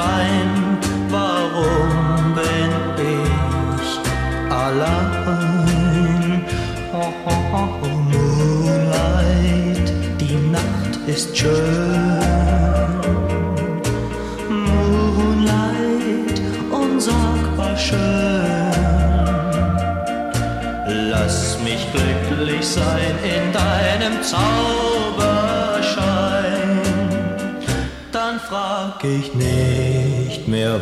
Zu zweien. Warum bin ich allein? Oh, oh, oh, Moonlight, die Nacht ist schön. Moonlight, unsagbar schön. Lass mich glücklich sein in deinem Zauberschein. Dann frag ich nicht mehr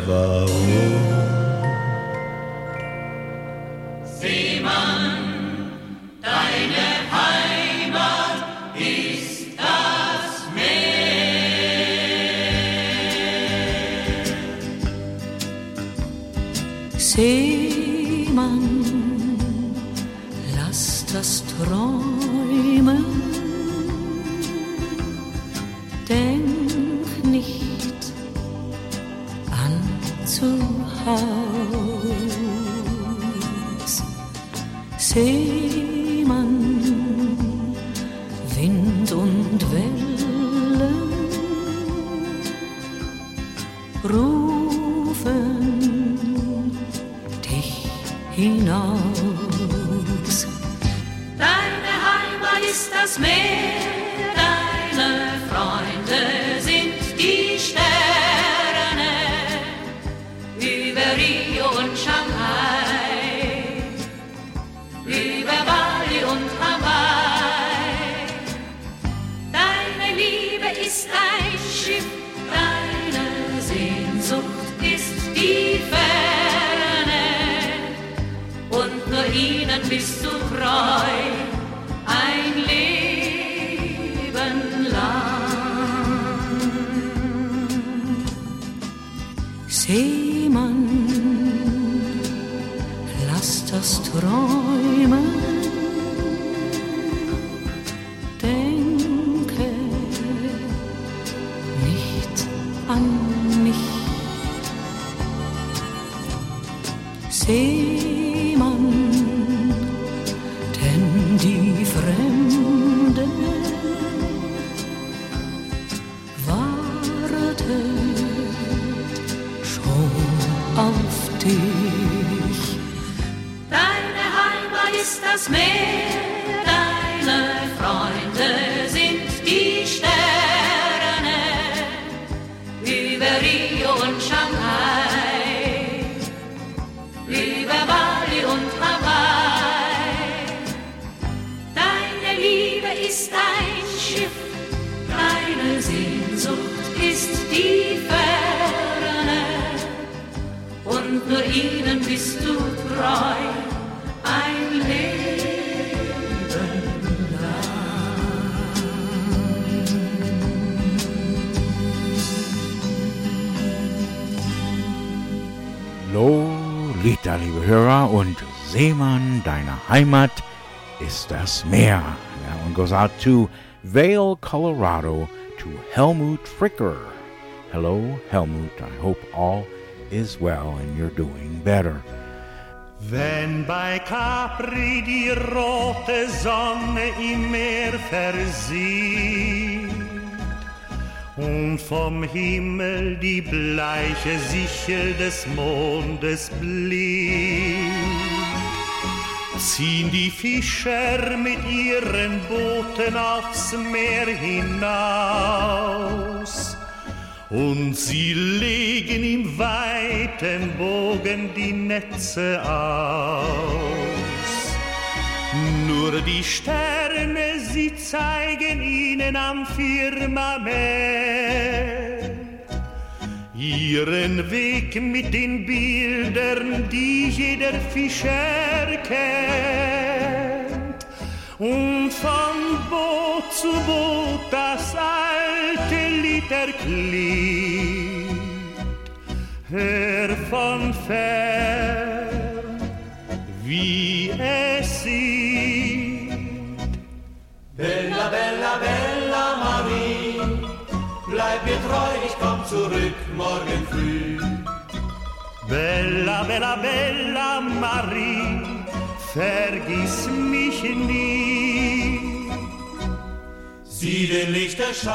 rufen dich hinaus.
Deine Heimat ist das Meer, deine Freunde
das
Meer, deine Freunde sind die Sterne über Rio und Shanghai, über Bali und Hawaii. Deine Liebe ist ein Schiff, deine Sehnsucht ist die Ferne und nur ihnen bist du treu
Lolita, liebe Hörer, und Seemann, deine Heimat ist das Meer. That one goes out to Vail, Colorado, to Helmut Fricker. Hello, Helmut. I hope all is well and you're doing better.
Wenn bei Capri die rote Sonne im Meer versieht und vom Himmel die bleiche Sichel des Mondes blinkt, ziehen die Fischer mit ihren Booten aufs Meer hinaus. Und sie legen im weiten Bogen die Netze aus. Nur die Sterne, sie zeigen ihnen am Firmament ihren Weg mit den Bildern, die jeder Fischer kennt. Und von Boot zu Boot das alte Lied erklingt. Hör von fern, wie es
Bella, bella, bella Marie, bleib mir treu, ich komm zurück morgen früh.
Bella, bella, bella Marie, vergiss mich nie.
Sieh den Lichterschein,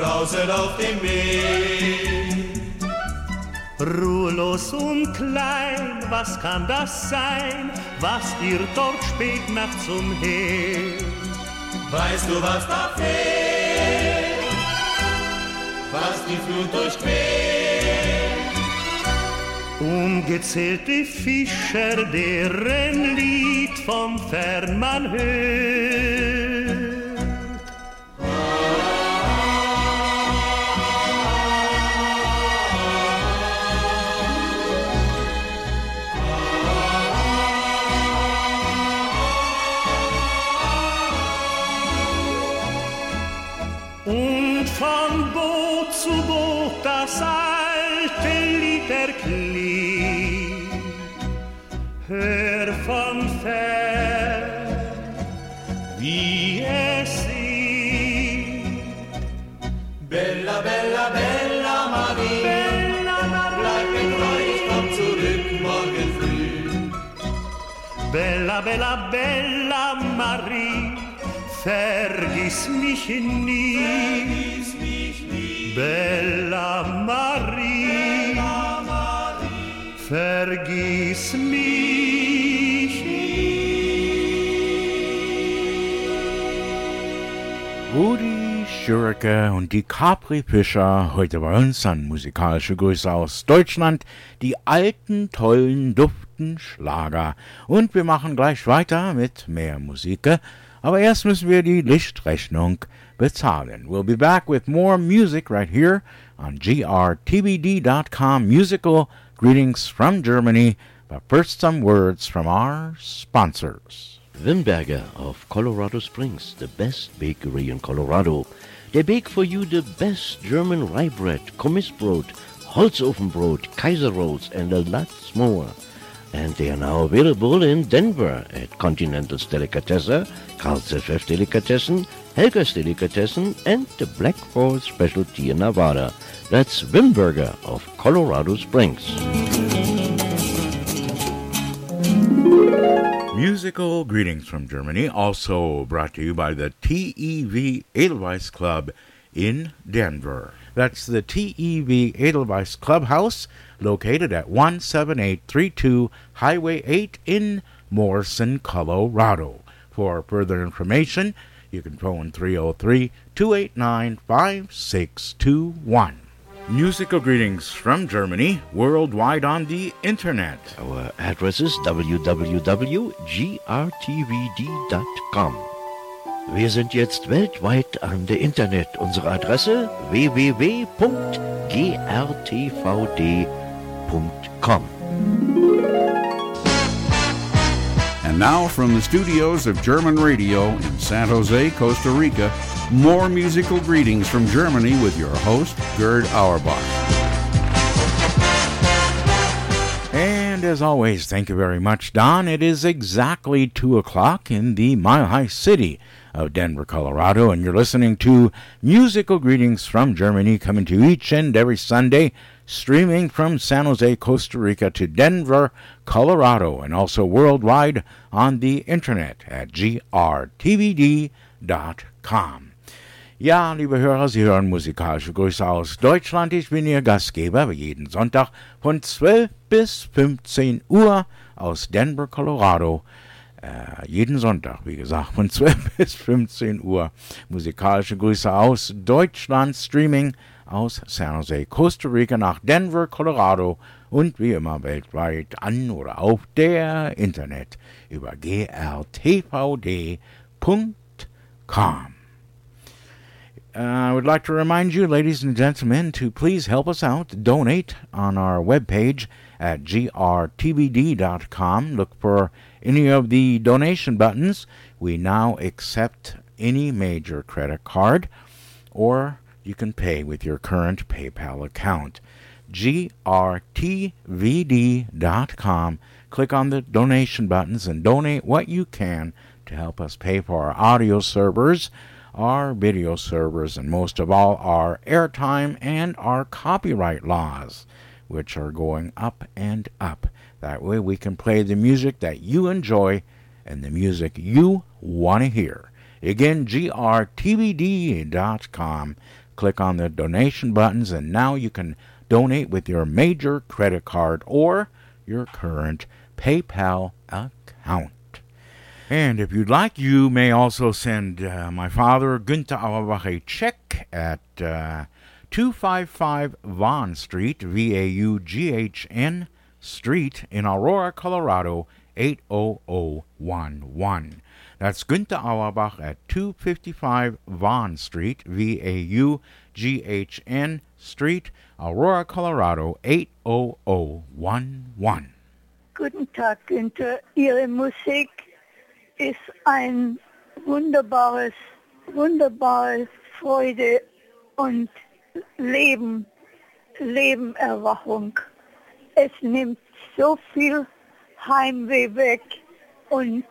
rauset auf dem Meer.
Ruhelos und klein, was kann das sein, was dir dort spät nachts umher?
Weißt du, was da fehlt? Was die Flut durchquert?
Ungezählte Fischer, deren Lied vom Fern man hört. Bella, bella, bella Marie, vergiss mich nie. Bella Marie, vergiss mich
Rudi Schürke und die Capri-Fischer heute bei uns an musikalische Grüße aus Deutschland. Die alten, tollen, duften Schlager. Und wir machen gleich weiter mit mehr Musik. Aber erst müssen wir die Lichtrechnung bezahlen. We'll be back with more music right here on grtvd.com. Musical greetings from Germany. But first, some words from our sponsors.
Wimberger of Colorado Springs, the best bakery in Colorado. They bake for you the best German rye bread, Kommissbrot, Holzofenbrot, Kaiser rolls, and a lot more. And they are now available in Denver at Continental's Delicatessen, Carl's FF Delicatessen, Helga's Delicatessen, and the Black Forest Specialty in Nevada. That's Wimberger of Colorado Springs.
Musical greetings from Germany, also brought to you by the TEV Edelweiss Club in Denver. That's the TEV Edelweiss Clubhouse, located at 17832 Highway 8 in Morrison, Colorado. For further information, you can phone 303 289 5621. Musical greetings from Germany, worldwide on the internet.
Our address is www.grtvd.com. Wir sind jetzt weltweit an der Internet. Unsere Adresse www.grtvd.com.
And now from the studios of German Radio in San Jose, Costa Rica, more musical greetings from Germany with your host, Gerd Auerbach.
And as always, thank you very much, Don. It is exactly 2 o'clock in the Mile High City of Denver, Colorado, and you're listening to Musical Greetings from Germany coming to you each and every Sunday, streaming from San Jose, Costa Rica to Denver, Colorado, and also worldwide on the internet at grtvd.com. Ja, liebe Hörer, Sie hören musikalische Grüße aus Deutschland. Ich bin Ihr Gastgeber jeden Sonntag von 12 bis 15 Uhr aus Denver, Colorado. Äh, jeden Sonntag, wie gesagt, von 12 bis 15 Uhr. Musikalische Grüße aus Deutschland, Streaming aus San Jose, Costa Rica nach Denver, Colorado und wie immer weltweit an oder auf der Internet über gltvd.com. Uh, I would like to remind you, ladies and gentlemen, to please help us out. Donate on our webpage at grtvd.com. Look for any of the donation buttons. We now accept any major credit card, or you can pay with your current PayPal account. grtvd.com. Click on the donation buttons and donate what you can to help us pay for our audio servers, our video servers, and most of all, our airtime and our copyright laws, which are going up and up. That way we can play the music that you enjoy and the music you want to hear. Again, grtvd.com. Click on the donation buttons, and now you can donate with your major credit card or your current PayPal account. And if you'd like, you may also send uh, my father, Günther Auerbach, a check at uh, 255 Vaughn Street, V A U G H N Street in Aurora, Colorado, 80011. That's Günther Auerbach at 255 Vaughn Street, V A U G H N Street, Aurora, Colorado, 80011.
Guten Tag, Günther. Ihre Musik ist ein wunderbares, wunderbare Freude und Leben, Lebenerwachung. Es nimmt so viel Heimweh weg und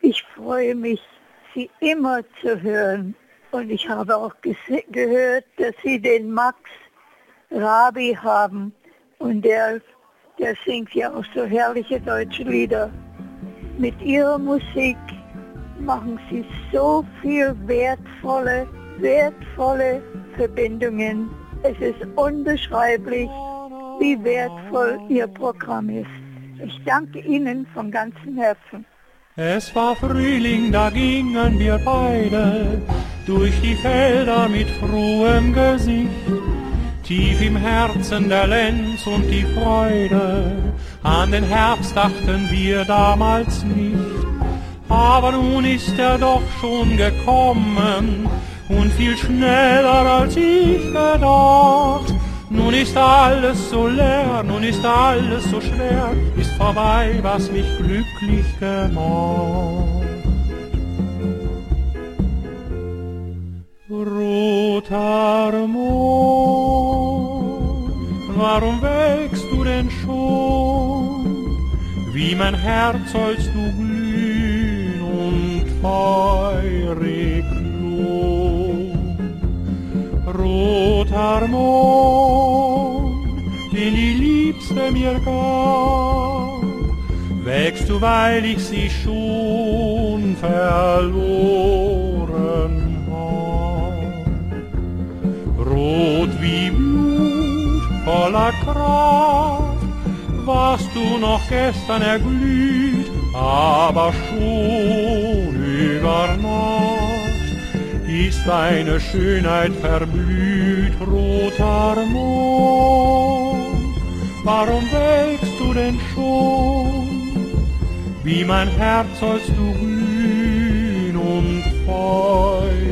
ich freue mich, Sie immer zu hören. Und ich habe auch gehört, dass Sie den Max Rabi haben und der, der singt ja auch so herrliche deutsche Lieder. Mit Ihrer Musik machen Sie so viel wertvolle, wertvolle Verbindungen. Es ist unbeschreiblich, wie wertvoll Ihr Programm ist. Ich danke Ihnen von ganzem Herzen.
Es war Frühling, da gingen wir beide durch die Felder mit frohem Gesicht. Tief im Herzen der Lenz und die Freude, an den Herbst dachten wir damals nicht. Aber nun ist er doch schon gekommen und viel schneller als ich gedacht. Nun ist alles so leer, nun ist alles so schwer, ist vorbei, was mich glücklich gemacht. Roter Mond, warum wächst du denn schon? Wie mein Herz sollst du glühen und feurig lohn. Roter Mond, den die Liebste mir gab, wächst du, weil ich sie schon verloren hab. Rot wie Blut, voller Kraft, warst du noch gestern erglüht, aber schon über Nacht ist deine Schönheit verblüht, roter Mond. Warum wächst du denn schon? Wie mein Herz sollst du glühen und feurig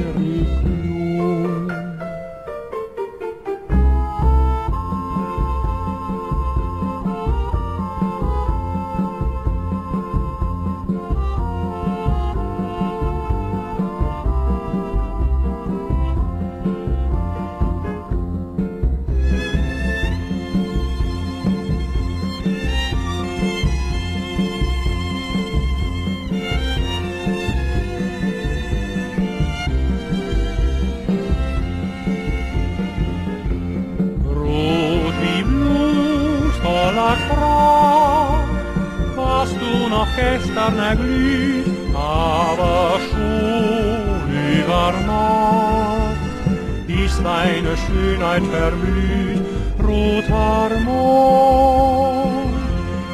Schönheit verblüht, roter Mond.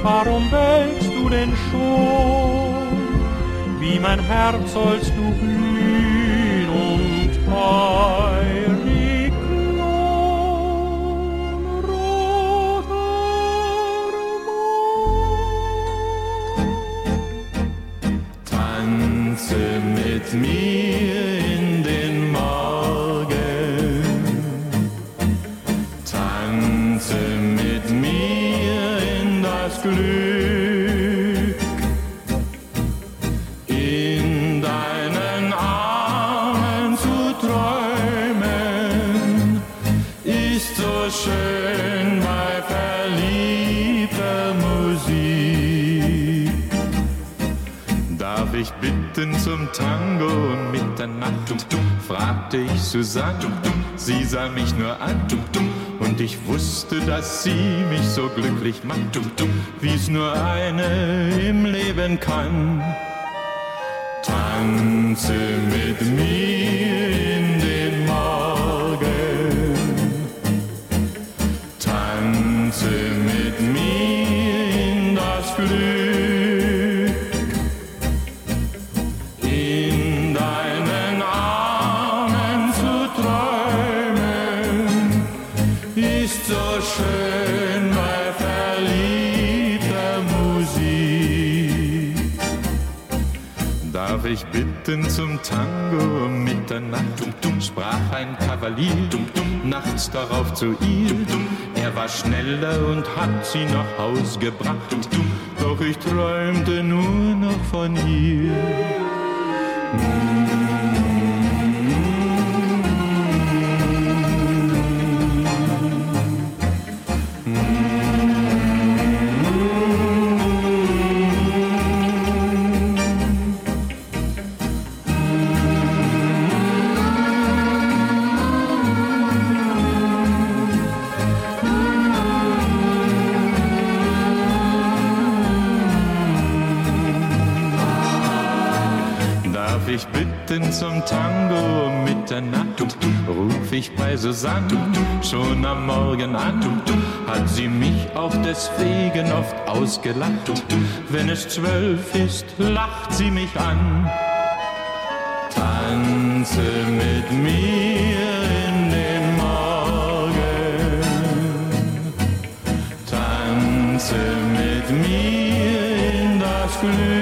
Warum wächst
du denn schon, wie mein Herz sollst
fragte ich Susanne. Sie sah mich nur an und ich wusste, dass sie mich so glücklich macht, wie es nur eine im Leben kann. Tanze mit mir bitten zum Tango um Mitternacht? sprach ein Kavalier nachts darauf zu ihr. Er war schneller und hat sie nach Haus gebracht. Doch ich träumte nur noch von ihr. Zum Tango Mitternacht? Ruf ich bei Susanne schon am Morgen an. Hat sie mich auch deswegen oft ausgelacht. Wenn es zwölf ist, lacht sie mich an. Tanze mit mir in den Morgen. Tanze mit mir in das Glück.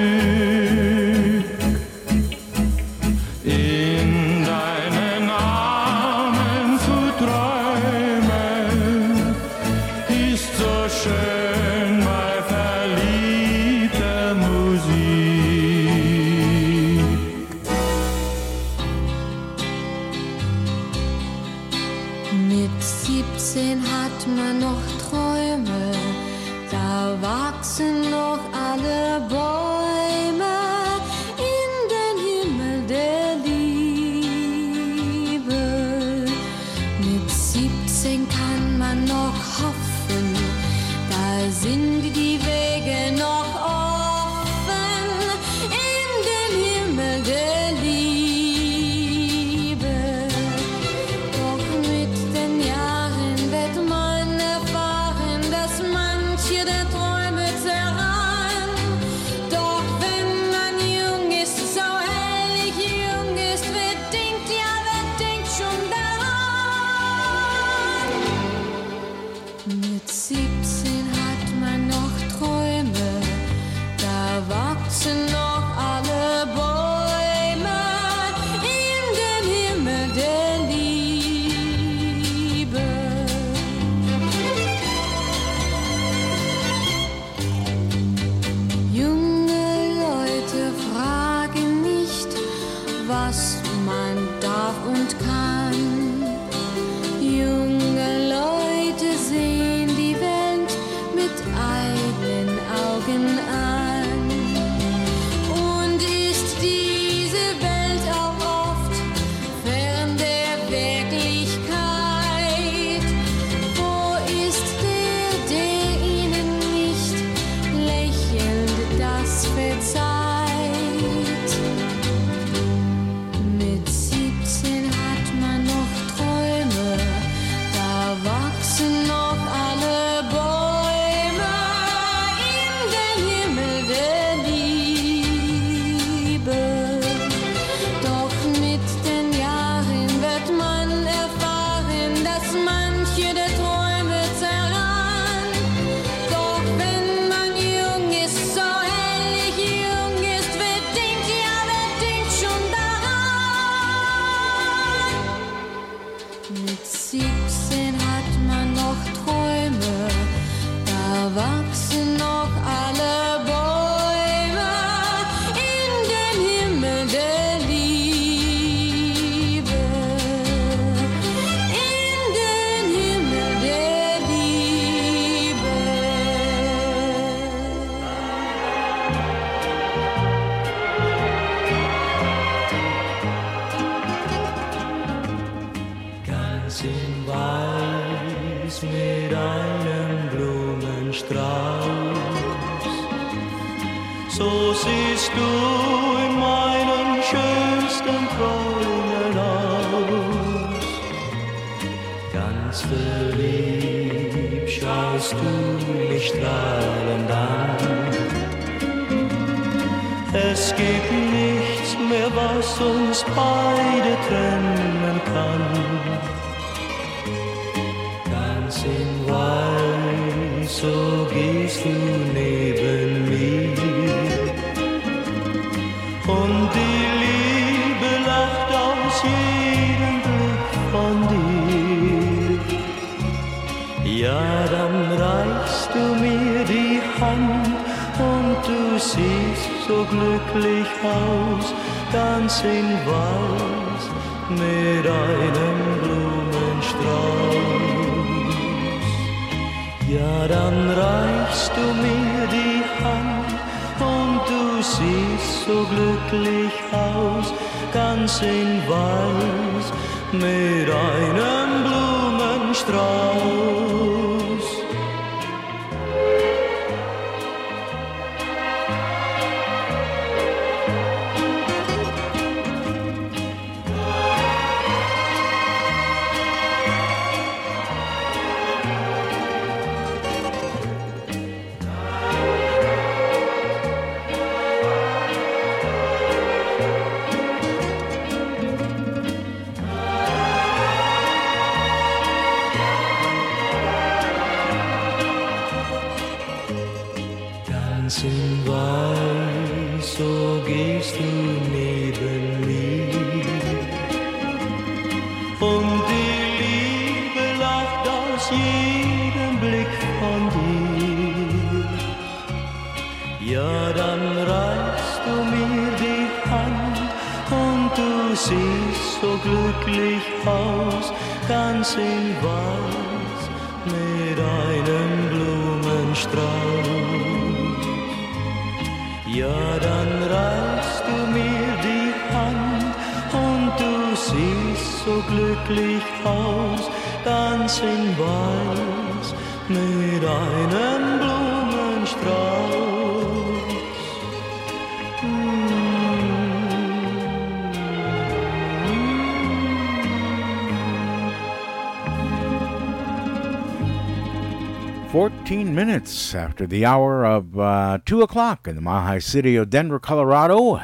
Minutes after the hour of uh, 2 o'clock in the Mile City of Denver, Colorado.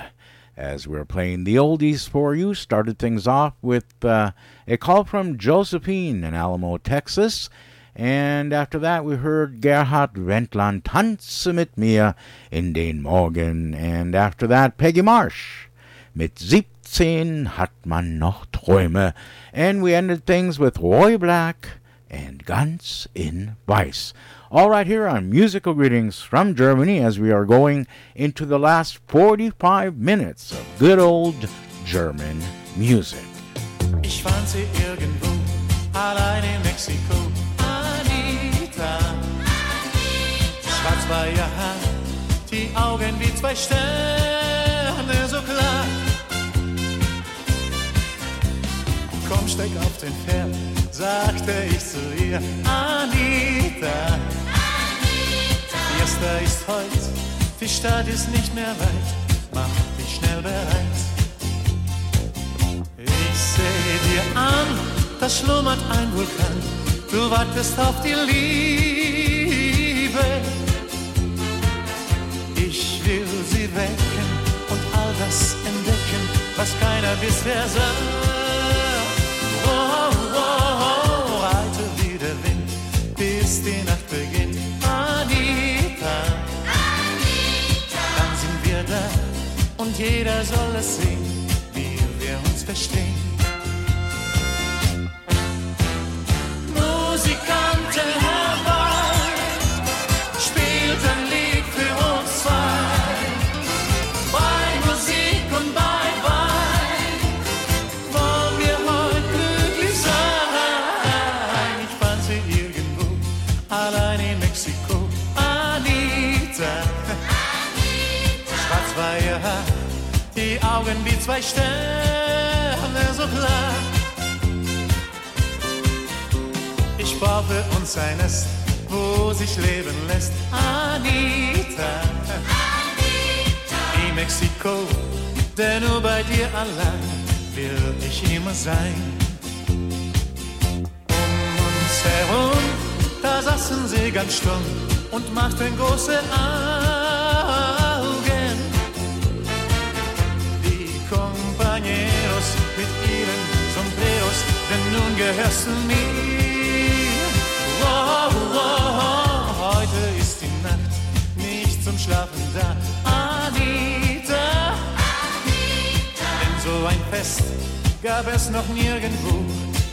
As we're playing the oldies for you, started things off with uh, a call from Josephine in Alamo, Texas. And after that, we heard Gerhard Wendland Tanze mit mir in den Morgen. And after that, Peggy Marsh. Mit 17 hat man noch Träume. And we ended things with Roy Black and Ganz in Weiß. All right, here on Musical Greetings from Germany as we are going into the last 45 minutes of good old German music.
Ich fand sie irgendwo, allein in Mexiko. Anita. Schwarz war ihr Haar, die Augen wie zwei Sterne, so klar. Komm, steig auf den Pferd, sagte ich zu ihr. Anita. Fiesta ist heut, die Stadt ist nicht mehr weit, mach dich schnell bereit. Ich seh dir an, da schlummert ein Vulkan, du wartest auf die Liebe. Ich will sie wecken und all das entdecken, was keiner bisher sah. Oh, oh, oh, die Nacht beginnt. Anita, dann sind wir da und jeder soll es sehen, wie wir uns verstehen. Zwei Sterne, so klar. Ich baue uns ein Nest, wo sich leben lässt. Anita, Mexiko, denn nur bei dir allein will ich immer sein. Um uns herum, da saßen sie ganz stumm und machten große Augen. Compañeros mit ihren Sombreros, denn nun gehörst du mir. Wow, wow, heute ist die Nacht nicht zum Schlafen da. Anita, denn so ein Fest gab es noch nirgendwo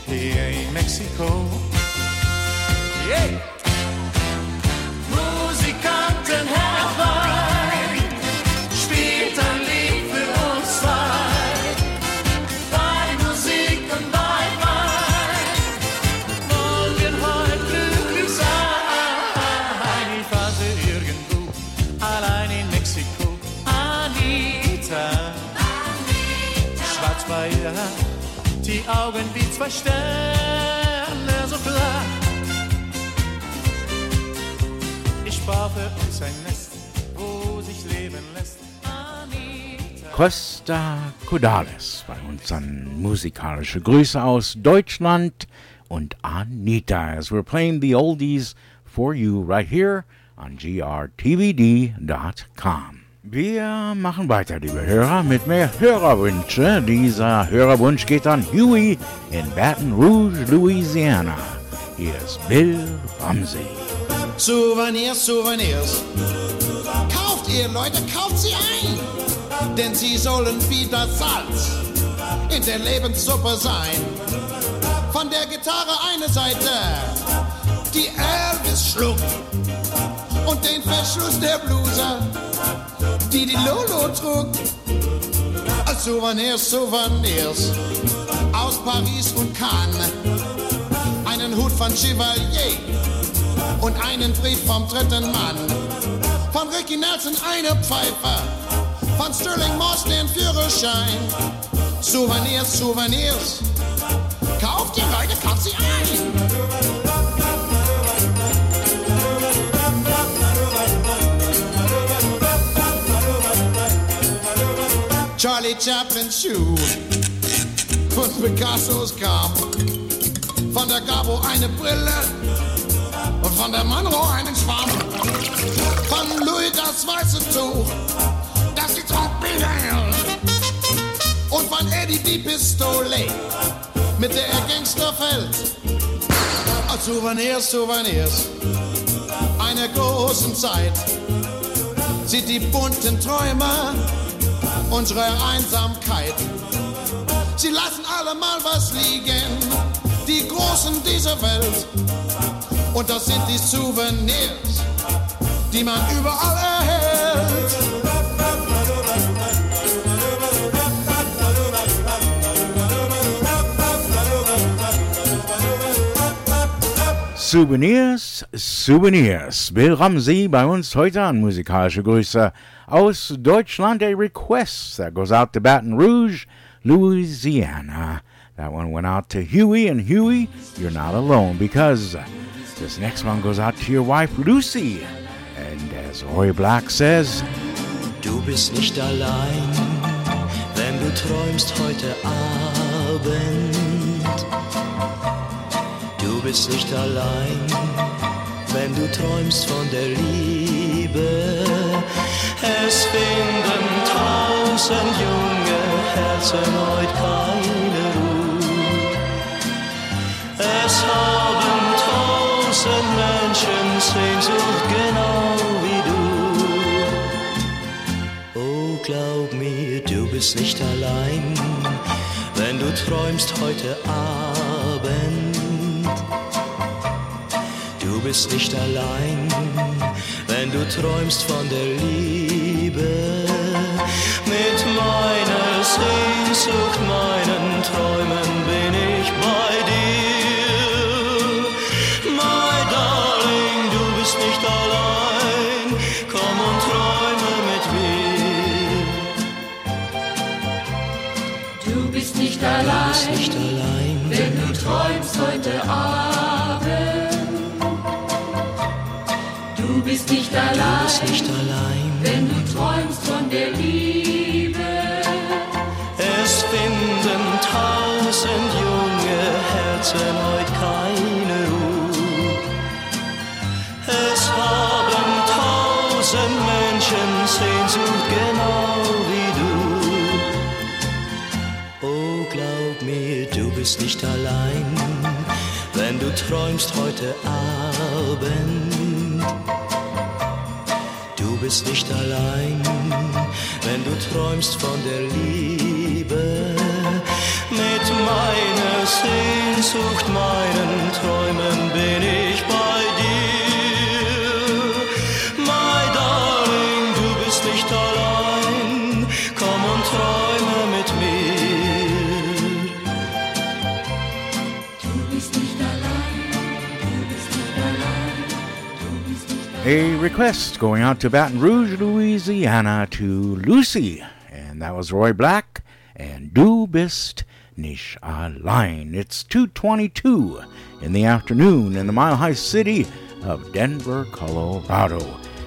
hier in Mexiko. Yeah. Musikanten herbei, die Augen wie zwei Sterne so klar. Ich baue für uns ein Nest, wo sich leben lässt.
Costa Codales bei uns an musikalische Grüße aus Deutschland und Anita as we're playing the oldies for you right here on grtvd.com. Wir machen weiter, liebe Hörer, mit mehr Hörerwünsche. Dieser Hörerwunsch geht an Huey in Baton Rouge, Louisiana. Hier ist Bill Ramsey.
Souvenirs, Souvenirs. Kauft ihr, Leute, kauft sie ein. Denn sie sollen wie das Salz in der Lebenssuppe sein. Von der Gitarre eine Seite, die Elvis schluckt. Und den Verschluss der Bluse, die die Lolo trug. Als Souvenirs, Souvenirs aus Paris und Cannes. Einen Hut von Chevalier und einen Brief vom dritten Mann. Von Ricky Nelson eine Pfeife, von Sterling Moss den Führerschein. Souvenirs, Souvenirs, kauft die Leute, kauft sie ein. Charlie Chaplin's Schuh von Picassos Grab. Von der Gabo eine Brille und von der Monroe einen Schwamm. Von Louis das weiße Tuch, das die Trompete. Und von Eddie die Pistole, mit der er Gangster fällt. Als Souvenirs, Souvenirs einer großen Zeit sieht die bunten Träume unsere Einsamkeit. Sie lassen alle mal was liegen, die Großen dieser Welt. Und das sind die Souvenirs, die man überall erhält.
Souvenirs, Souvenirs. Bill Ramsey bei uns heute an musikalische Grüße aus Deutschland. A request that goes out to Baton Rouge, Louisiana. That one went out to Huey, and Huey, you're not alone because this next one goes out to your wife Lucy. And as Roy Black says,
Du bist nicht allein, wenn du träumst heute Abend. Du bist nicht allein, wenn du träumst von der Liebe. Es finden tausend junge Herzen heute keine Ruhe. Es haben tausend Menschen Sehnsucht genau wie du. Oh, glaub mir, du bist nicht allein, wenn du träumst heute Abend. Du bist nicht allein, wenn du träumst von der Liebe. Bist nicht allein,
wenn du träumst von der Liebe.
finden tausend junge Herzen heute keine Ruhe. Es haben tausend Menschen Sehnsucht genau wie du. Oh, glaub mir, du bist nicht allein, wenn du träumst heute Abend. Bist nicht allein, wenn du träumst von der Liebe. Mit meiner Sehnsucht, meinen Träumen bin ich bei
A request going out to Baton Rouge, Louisiana to Lucy. And that was Roy Black and Du bist nicht allein. It's 222 in the afternoon in the Mile High City of Denver, Colorado.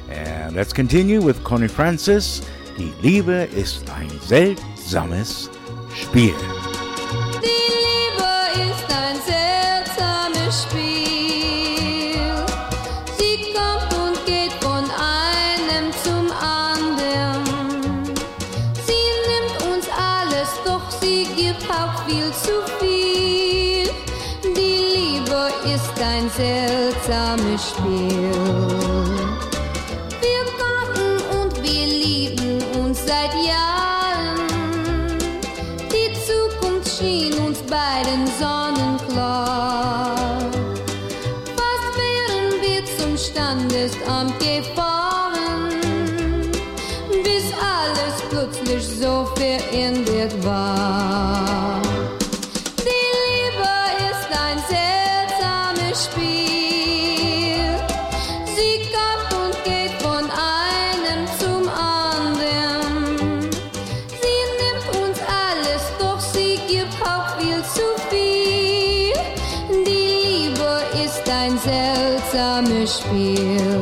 And let's continue with Connie Francis. Die Liebe ist ein seltsames Spiel.
Die Liebe ist ein seltsames Ist ein seltsames Spiel. Wir kannten und wir lieben uns seit Jahren. Die Zukunft schien uns beiden sonnenklar. Fast wären wir zum Standesamt gefahren, bis alles plötzlich so verändert war. Seltsames Spiel.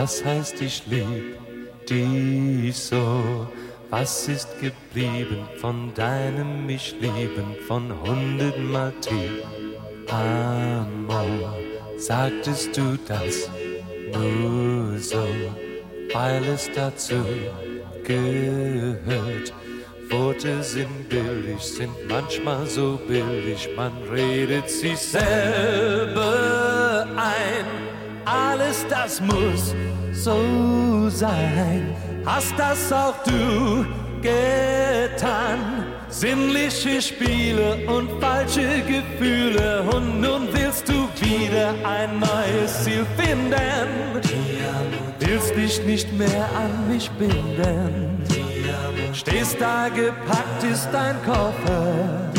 Das heißt ich lieb dich so. Was ist geblieben von deinem mich lieben von hundertmal ti amo, sagtest du das nur so, weil es dazu gehört. Worte sind billig, sind manchmal so billig, man redet sich selber ein. Alles das muss so sein, hast das auch du getan. Sinnliche Spiele und falsche Gefühle und nun willst du wieder ein neues Ziel finden. Willst dich nicht mehr an mich binden. Stehst da gepackt ist dein Koffer.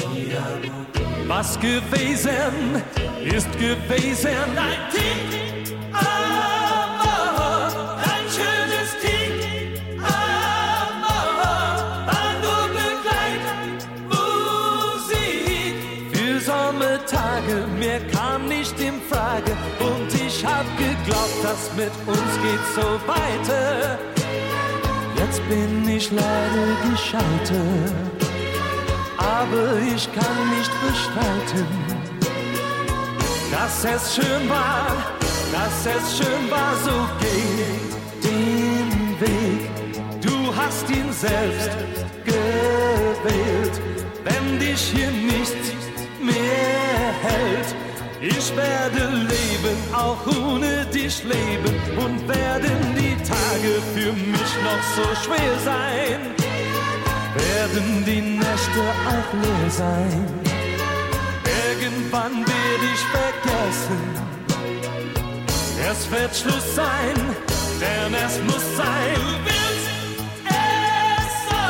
Was gewesen ist gewesen. Dein Tick, Das mit uns geht so weiter. Jetzt bin ich leider gescheitert, aber ich kann nicht bestreiten, dass es schön war, dass es schön war, so geht den Weg. Du hast ihn selbst gewählt, wenn dich hier nichts mehr hält. Ich werde leben, auch ohne dich leben und werden die Tage für mich noch so schwer sein. Werden die Nächte auch leer sein. Irgendwann werde ich vergessen. Es wird Schluss sein, denn es muss sein. Du willst es so.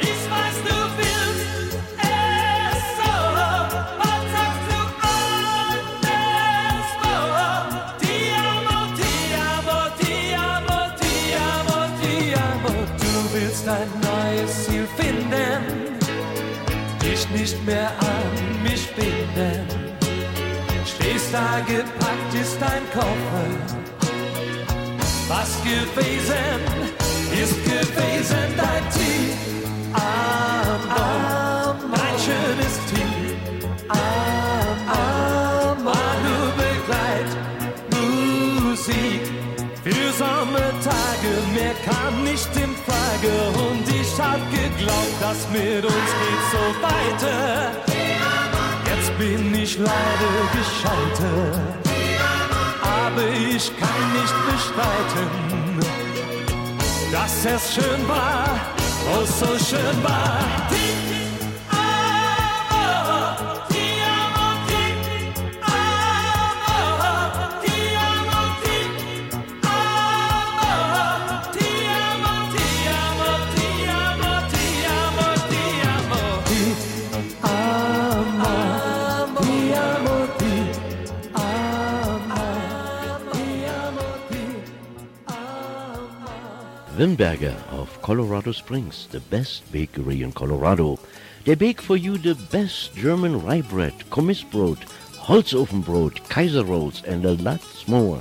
Ich weiß, du willst es so. Was sagst du anderswo? Ti amo, ti amo, ti amo, ti amo, ti amo. Du willst ein neues Ziel finden, dich nicht mehr an mich binden. Da gepackt ist dein Koffer. Was gewesen ist gewesen dein Team. Amor, ein schönes Team. Amor, du begleit Musik für Sommertage. Mehr kam nicht in Frage und ich hab geglaubt, das mit uns geht so weiter. Bin ich leider gescheitert, aber ich kann nicht bestreiten, dass es schön war, oh so schön war.
Wimberger of Colorado Springs, the best bakery in Colorado. They bake for you the best German rye bread, Kommissbrot, Holzofenbrot, Kaiser rolls, and a lot more.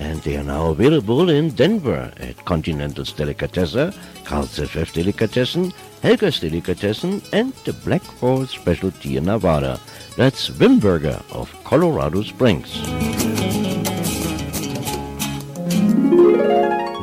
And they are now available in Denver at Continental's Delicatessen, Carl's FF Delicatessen, Helga's Delicatessen, and the Black Forest Specialty in Nevada. That's Wimberger of Colorado Springs.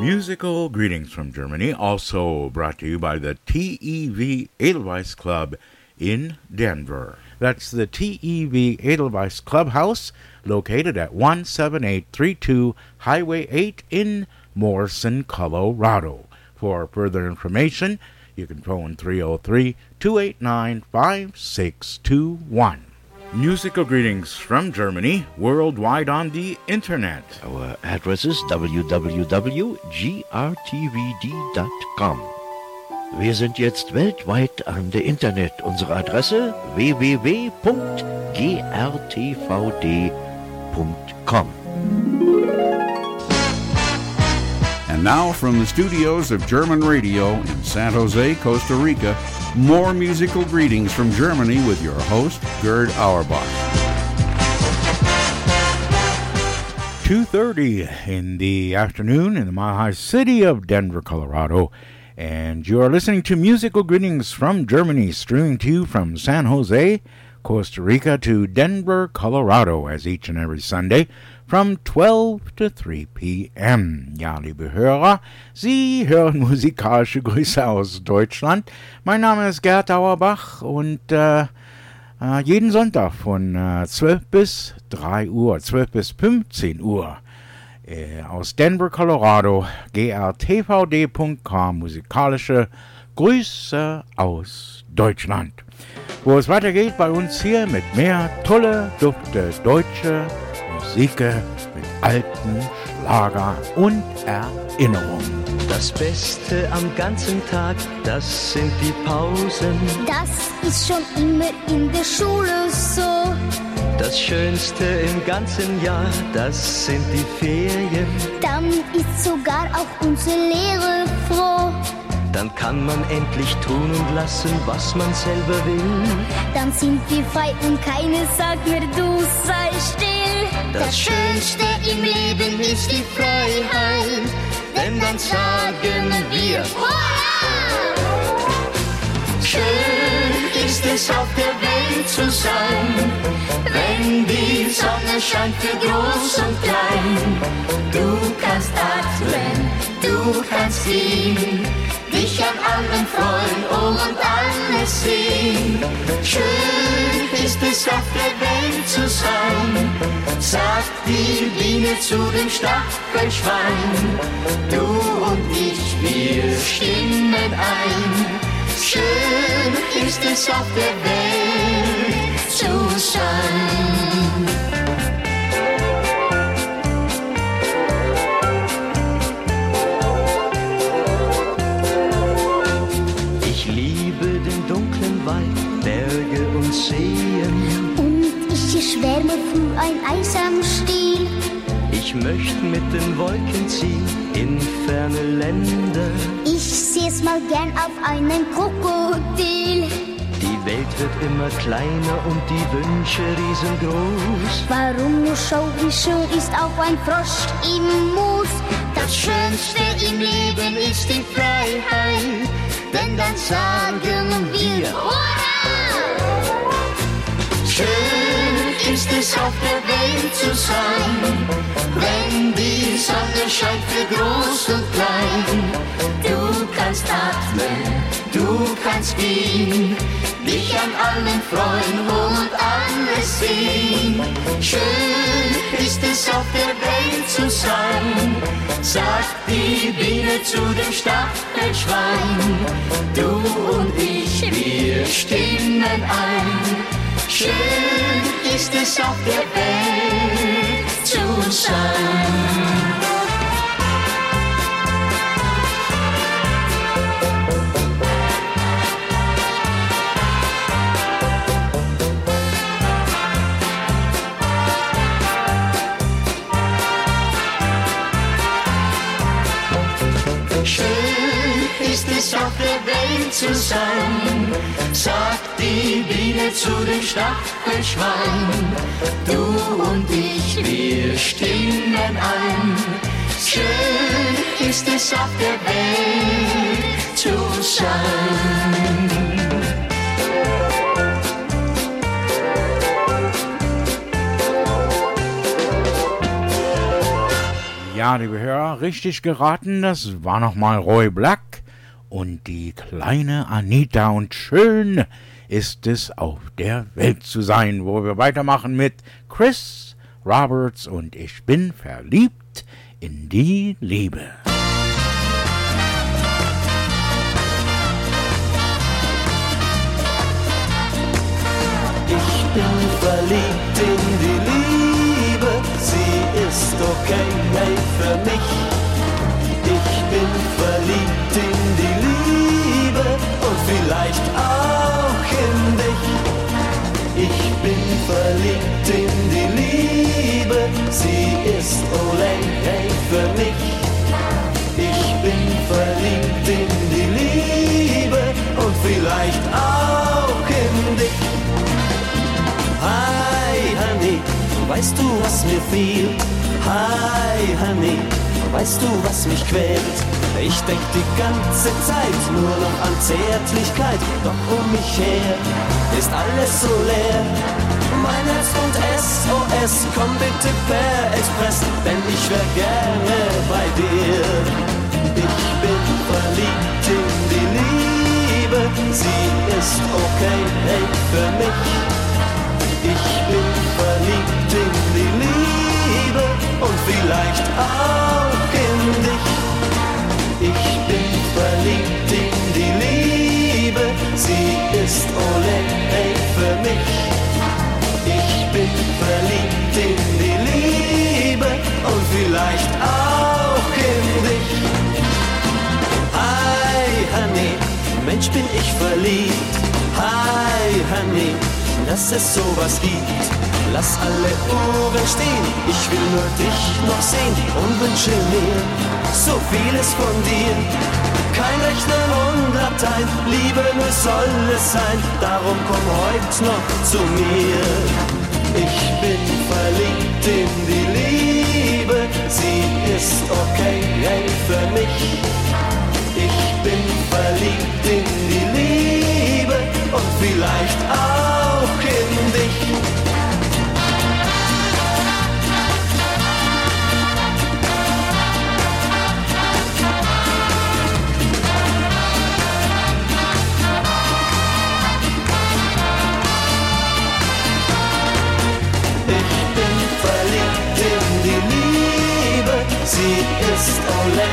Musical greetings from Germany, also brought to you by the TEV Edelweiss Club in Denver. That's the TEV Edelweiss Clubhouse, located at 17832 Highway 8 in Morrison, Colorado. For further information, you can phone 303 289 5621. Musical greetings from Germany, worldwide on the internet.
Our address is www.grtvd.com. Wir sind jetzt weltweit an der Internet. Unsere Adresse www.grtvd.com.
now from the studios of German Radio in San Jose, Costa Rica, more musical greetings from Germany with your host, Gerd Auerbach.
2.30 in the afternoon in the Mile High City of Denver, Colorado. And you are listening to Musical Greetings from Germany, streaming to you from San Jose, Costa Rica to Denver, Colorado, as each and every Sunday from 12 to 3 p.m. Ja, liebe Hörer, Sie hören musikalische Grüße aus Deutschland. Mein Name ist Gerd Auerbach und äh, äh, jeden Sonntag von äh, 12 bis 3 Uhr, 12 bis 15 Uhr äh, aus Denver, Colorado, grtvd.com, musikalische Grüße aus Deutschland. Wo es weitergeht bei uns hier mit mehr tolle, dufte deutsche Musik mit alten Schlager und Erinnerungen.
Das Beste am ganzen Tag, das sind die Pausen.
Das ist schon immer in der Schule so.
Das Schönste im ganzen Jahr, das sind die Ferien.
Dann ist sogar auch unsere Lehre froh.
Dann kann man endlich tun und lassen, was man selber will.
Dann sind wir frei und keine sagt mir, du sei still. Das Schönste im Leben ist die Freiheit, denn dann sagen wir Hurra! Schön ist es auf der Welt zu sein, wenn die Sonne scheint für groß und klein. Du kannst atmen, du kannst gehen, dich an allem freuen und alles sehen. Schön ist es auf der Welt zu sein, sagt die Biene zu dem Stachelschwein. Du und ich, wir stimmen ein. Schön ist es auf der Welt zu sein.
Gern auf einen Krokodil.
Die Welt wird immer kleiner und die Wünsche riesengroß.
Warum nur schau, wie schön ist auch ein Frosch im Moos.
Das Schönste im Leben ist die Freiheit, denn dann sagen wir Hurra! Schön ist es auf der Welt zu sein, wenn die Sonne scheint für groß und klein. Du kannst atmen, du kannst gehen, dich an allem freuen und alles sehen. Schön ist es auf der Welt zu sein, sagt die Biene zu dem Stachelschwein. Du und ich, wir stimmen ein. Schön ist es auf der Welt zu sein. Schön ist es auf der Welt zu sein, sagt die Biene zu dem Stachelschwein. Du und ich, wir stimmen ein. Schön ist es auf der Welt zu sein.
Ja, liebe Hörer, richtig geraten, das war nochmal Roy Black und die kleine Anita und schön ist es auf der Welt zu sein, wo wir weitermachen mit Chris Roberts und ich bin verliebt in die Liebe.
Ich bin verliebt in die Liebe, sie ist okay hey, für mich. Vielleicht auch in dich. Ich bin verliebt in die Liebe, sie ist ole hey, für mich. Ich bin verliebt in die Liebe und vielleicht auch in dich. Hi, Honey, weißt du, was mir fehlt? Hi, Honey, weißt du, was mich quält? Ich denk die ganze Zeit nur noch an Zärtlichkeit, doch um mich her ist alles so leer. Mein Herz und SOS, komm bitte per Express, denn ich wär gerne bei dir. Ich bin verliebt in die Liebe, sie ist okay, hey, für mich. Ich bin verliebt in die Liebe und vielleicht auch in dich. Sie ist ole hey für mich. Ich bin verliebt in die Liebe und vielleicht auch in dich. Hi, Honey, Mensch bin ich verliebt. Hi, Honey, dass es sowas gibt. Lass alle Uhren stehen, ich will nur dich noch sehen und wünsche mir so vieles von dir. Kein Rechnen und Latein, Liebe nur soll es sein, darum komm heute noch zu mir. Ich bin verliebt
verliebt in die Liebe. Sie ist okay hey, für mich. Ich bin verliebt in die Liebe und vielleicht auch in dich. Sie ist Ole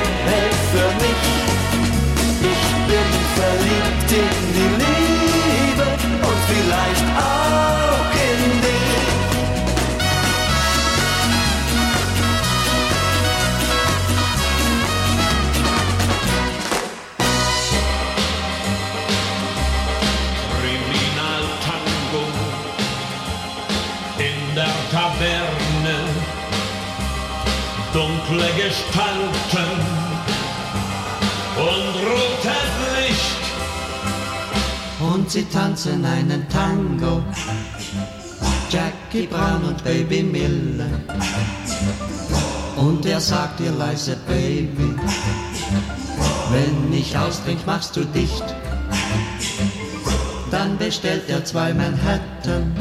für mich. Sie tanzen einen Tango. Jackie Brown und Baby Miller. Und er sagt ihr leise Baby, wenn ich austrink, machst du dicht. Dann bestellt er zwei Manhattan.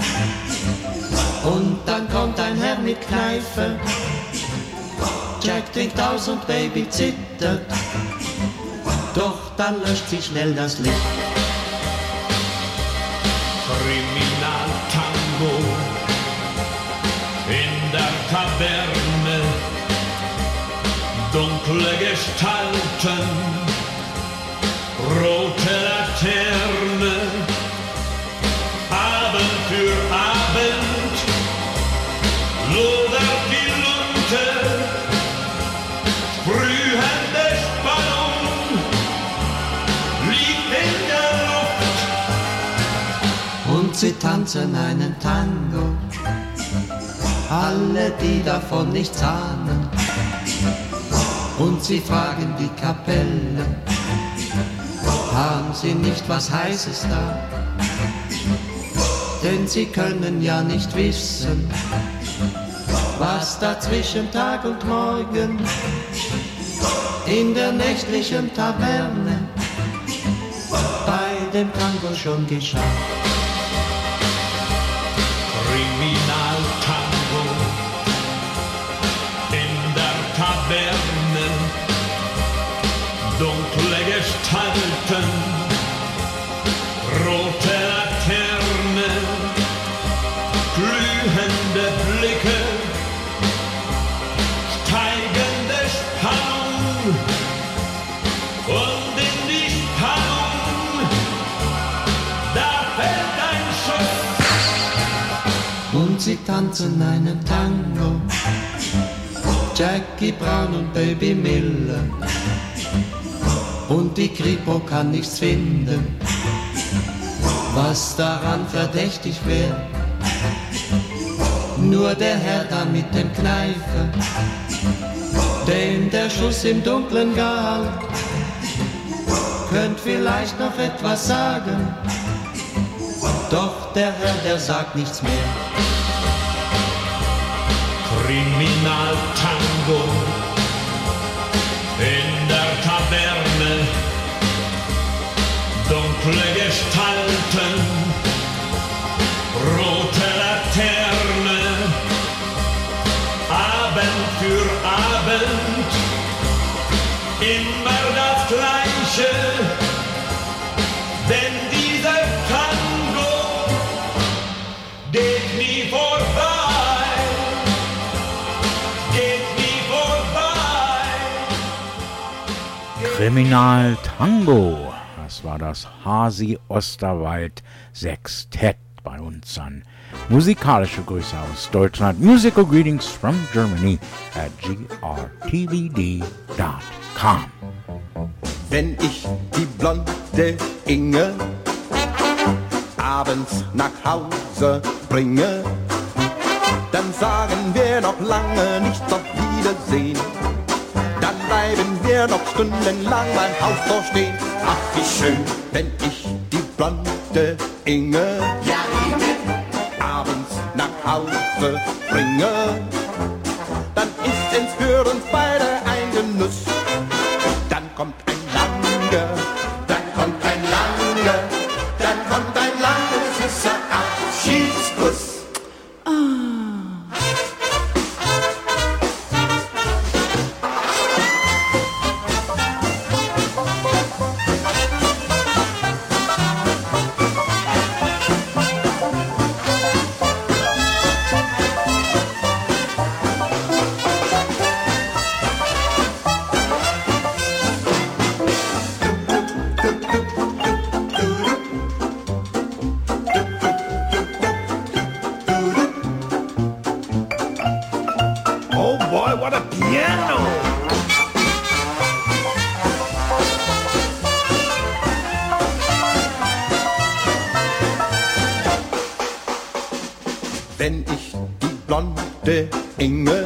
Und dann kommt ein Herr mit Kneife. Jack trinkt aus und Baby zittert. Doch dann löscht sich schnell das Licht.
Kriminaltango in der Taverne. Dunkle Gestalten, rote Laterne.
Tanzen einen Tango. Alle, die davon nichts ahnen. Und sie fragen die Kapelle, haben sie nicht was Heißes da? Denn sie können ja nicht wissen, was da zwischen Tag und Morgen in der nächtlichen Taverne bei dem Tango schon geschah. Tanzen einen Tango. Jackie Brown und Baby Miller. Und die Kripo kann nichts finden, was daran verdächtig wäre. Nur der Herr da mit dem Kneifer, dem der Schuss im Dunklen galt, könnt vielleicht noch etwas sagen. Doch der Herr, der sagt nichts mehr.
Kriminaltango in der Taverne. Dunkle Gestalten, rote Laterne. Abend für Abend, immer das Gleiche.
Kriminal Tango. Das war das Hasi Osterwald Sextett bei uns an. Musikalische Grüße aus Deutschland. Musical greetings from Germany at grtvd.com.
Wenn ich die blonde Inge abends nach Hause bringe, dann sagen wir noch lange nicht auf Wiedersehen. Dann bleiben wir noch stundenlang beim Haustor stehen. Ach, wie schön, wenn ich die blonde Inge, ja, Inge. abends nach Hause bringe. Dann ist es für uns beide ein Genuss. Dann kommt ein langer
blonde Inge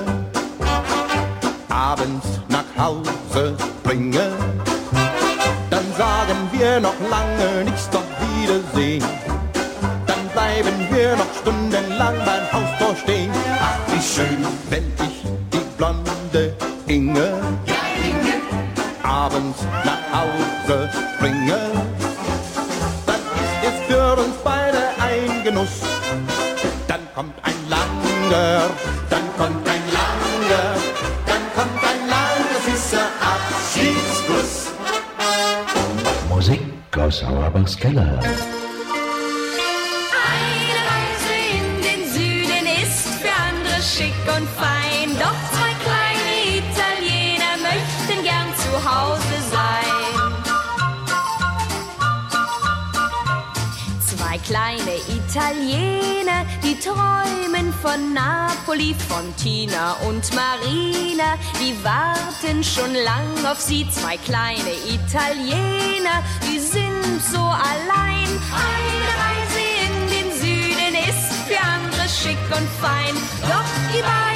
Napoli, von Tina und Marina. Die warten schon lang auf sie, zwei kleine Italiener, die sind so allein. Eine Reise in den Süden ist für andere schick und fein. Doch die beiden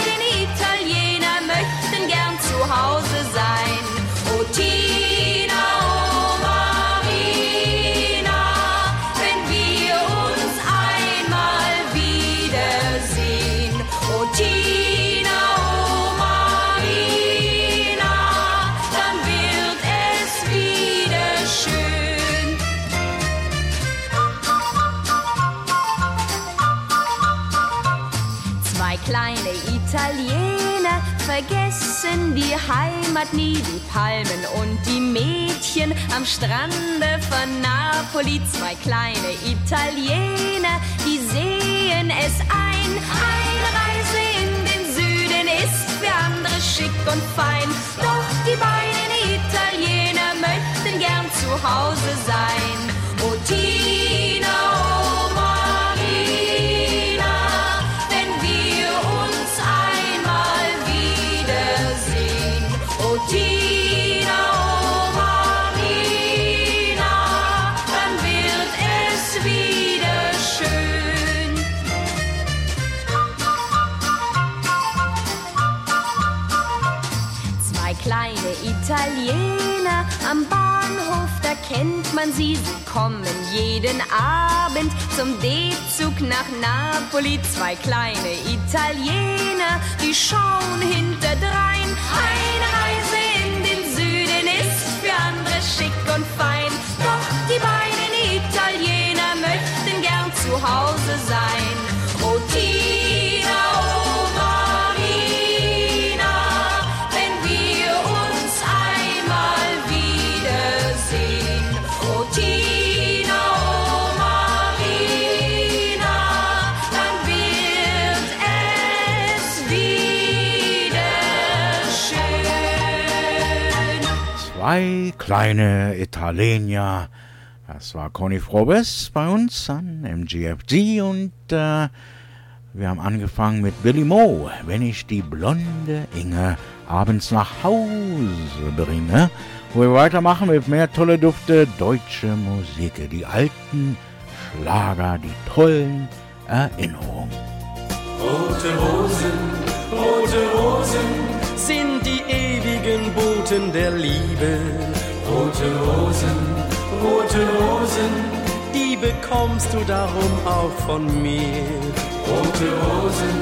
Heimat nie, die Palmen und die Mädchen am Strande von Napoli. Zwei kleine Italiener, die sehen es ein. Eine Reise in den Süden ist für andere schick und fein. Doch die beiden Italiener möchten gern zu Hause sein. Man sie. Sie kommen jeden Abend zum D-Zug nach Napoli. Zwei kleine Italiener, die schauen hinterdrein. Eine Reise in den Süden ist für andere schick und fein. Doch die beiden Italiener möchten gern zu Hause sein.
Zwei kleine Italiener. Das war Conny Frobes bei uns an MGFG und äh, wir haben angefangen mit Billy Moe, wenn ich die blonde Inge abends nach Hause bringe. Wo wir weitermachen mit mehr tolle Dufte deutsche Musik, die alten Schlager, die tollen Erinnerungen.
Rote Rosen, rote Rosen sind die Boten der Liebe. Rote Rosen, rote Rosen, die bekommst du darum auch von mir. Rote Rosen,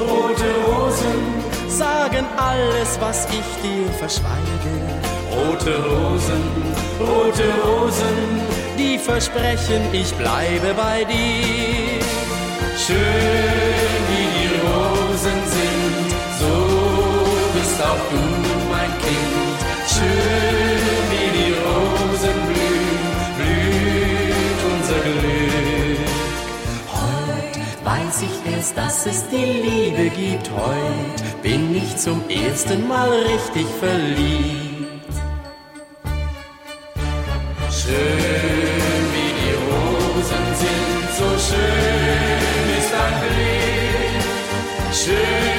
rote Rosen
sagen alles, was ich dir verschweige. Rote Rosen, rote Rosen, die versprechen, ich bleibe bei dir. Schön wie die weiß ich erst, dass es die Liebe gibt. Heut bin ich zum ersten Mal richtig verliebt. Schön wie die Rosen sind, so schön ist dein Blick. Schön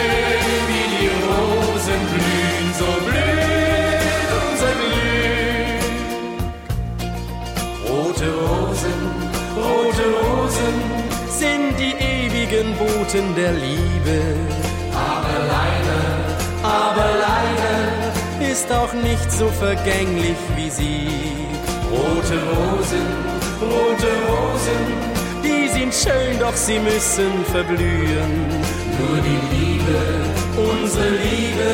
Boten der Liebe. Aber leider, aber leider ist auch nicht so vergänglich wie sie. Rote Rosen, rote Rosen, die sind schön, doch sie müssen verblühen. Nur die Liebe, unsere Liebe,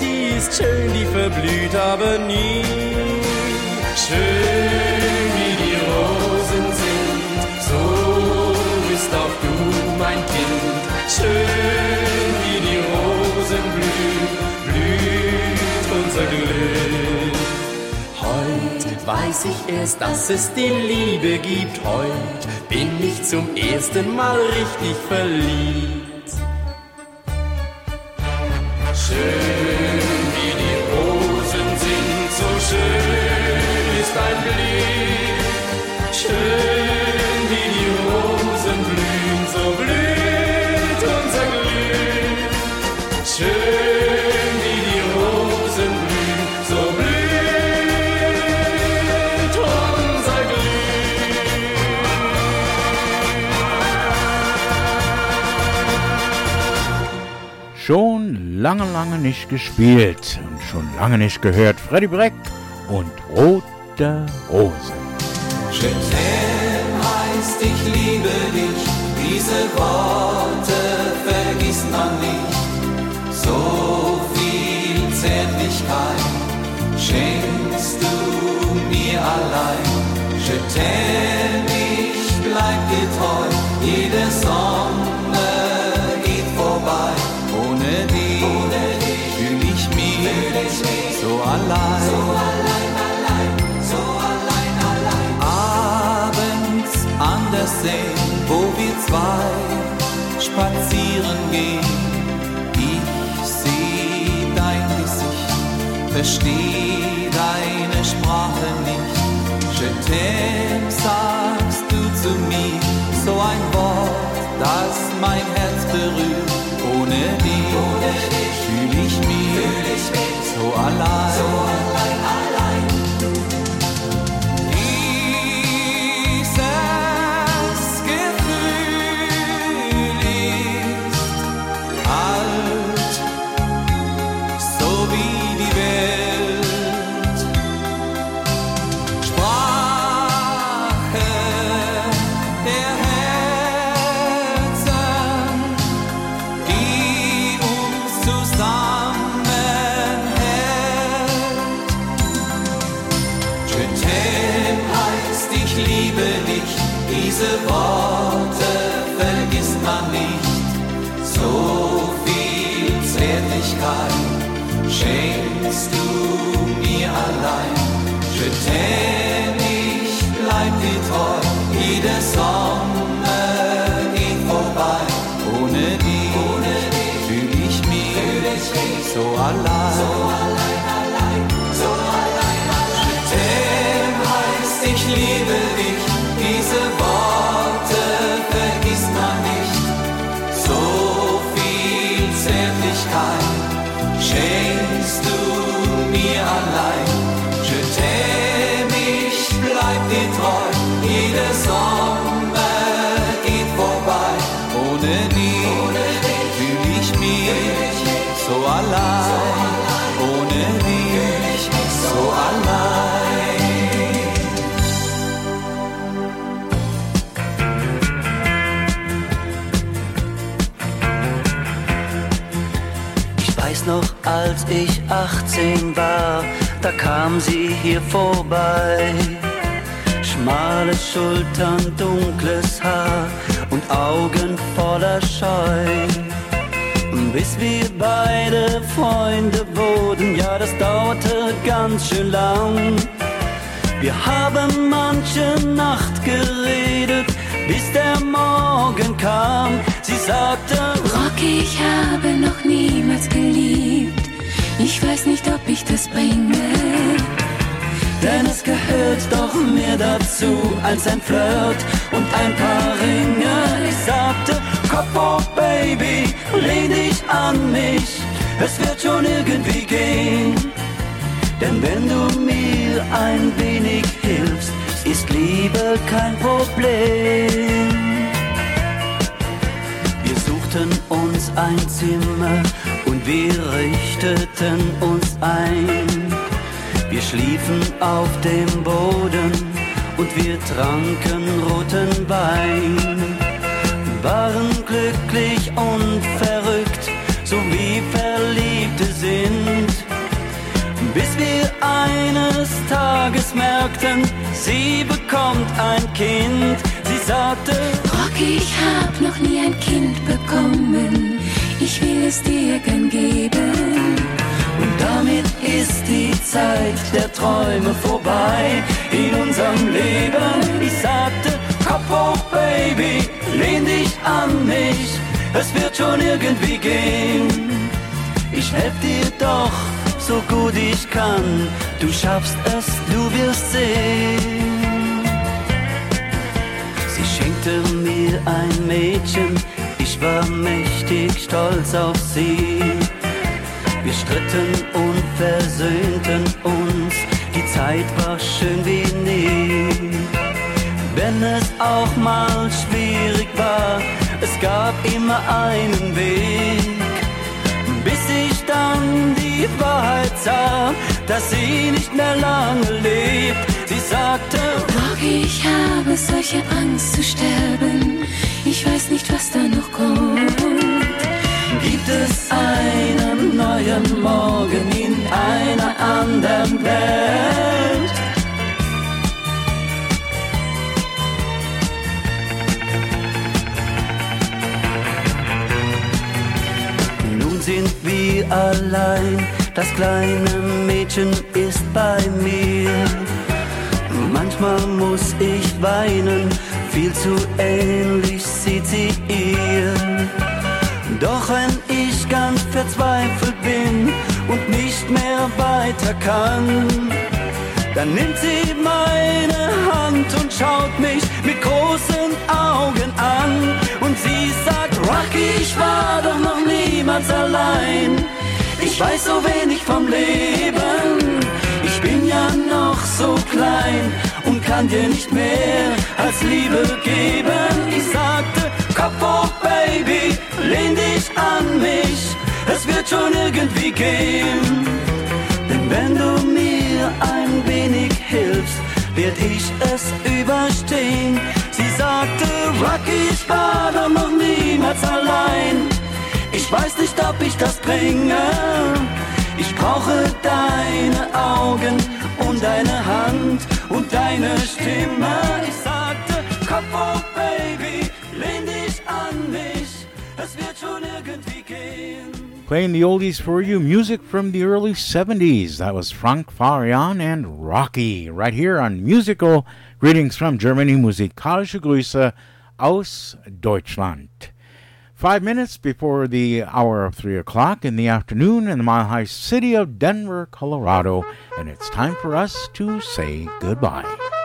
die ist schön, die verblüht aber nie. Schön wie die Rosen sind, so bist auch du mein Kind. Schön wie die Rosen blühen, blüht unser Glück. Heut weiß ich erst, dass es die Liebe gibt. Heut bin ich zum ersten Mal richtig verliebt. Schön wie die Rosen sind, so schön ist dein Blick. Schön
Schon lange, lange nicht gespielt und schon lange nicht gehört. Freddy Breck und Rote.
Je t'aime heißt ich liebe dich, diese Worte vergisst man nicht. So viel Zärtlichkeit schenkst du mir allein. Je gehen. Ich seh dein Gesicht, versteh so allein.
Da kam sie hier vorbei. Schmale Schultern, dunkles Haar und Augen voller Scheu. Bis wir beide Freunde wurden, ja, das dauerte ganz schön lang. Wir haben manche Nacht geredet, bis der Morgen kam. Sie sagte,
Rocky, ich habe noch niemals geliebt. Ich weiß nicht, ob ich das bringe.
Denn es gehört doch mehr dazu als ein Flirt und ein paar Ringe. Ich sagte, Kopf hoch, Baby, lehn dich an mich. Es wird schon irgendwie gehen. Denn wenn du mir ein wenig hilfst, ist Liebe kein Problem. Wir suchten uns ein Zimmer wir richteten uns ein. Wir schliefen auf dem Boden und wir tranken roten Wein. Waren glücklich und verrückt, so wie Verliebte sind. Bis wir eines Tages merkten, sie bekommt ein Kind. Sie sagte,
Rocky, ich hab noch nie ein Kind bekommen. Ich will es dir gern geben.
Und damit ist die Zeit der Träume vorbei in unserem Leben. Ich sagte, Kopf hoch, Baby, lehn dich an mich. Es wird schon irgendwie gehen. Ich helf dir doch so gut ich kann. Du schaffst es, du wirst sehen. Sie schenkte mir ein Mädchen, ich war mächtig stolz auf sie. Wir stritten und versöhnten uns, die Zeit war schön wie nie. Wenn es auch mal schwierig war, es gab immer einen Weg bis ich dann die Wahrheit sah, dass sie nicht mehr lange lebt. Sie sagte,
Rocky, ich habe solche Angst zu sterben. Ich weiß nicht, was da noch kommt.
Gibt es einen neuen Morgen in einer anderen Welt? sind wir allein, das kleine Mädchen ist bei mir. Manchmal muss ich weinen, viel zu ähnlich sieht sie ihr. Doch wenn ich ganz verzweifelt bin und nicht mehr weiter kann, dann nimmt sie meine Hand und schaut mich mit großen Augen an. Und sie sagt, Rocky, ich war doch noch niemals allein. Ich weiß so wenig vom Leben. Ich bin ja noch so klein kann dir nicht mehr als Liebe geben. Ich sagte, Kopf hoch, Baby, lehn dich an mich. Es wird schon irgendwie gehen. Denn wenn du mir ein wenig hilfst, werd ich es überstehen. Sie sagte, Rocky, ich war doch noch niemals allein. Ich weiß nicht, ob ich das bringe. Ich brauche deine Augen und deine Hand und deine Stimme. Ich sagte, Kopf hoch, Baby, lehn dich an mich. Es wird schon irgendwie gehen.
Playing the oldies for you, music from the early 70s. That was Frank Farian and Rocky, right here on Musical Greetings from Germany, Musikalische Grüße aus Deutschland. Five minutes before the hour of three o'clock in the afternoon in the mile high city of Denver, Colorado, and it's time for us to say goodbye.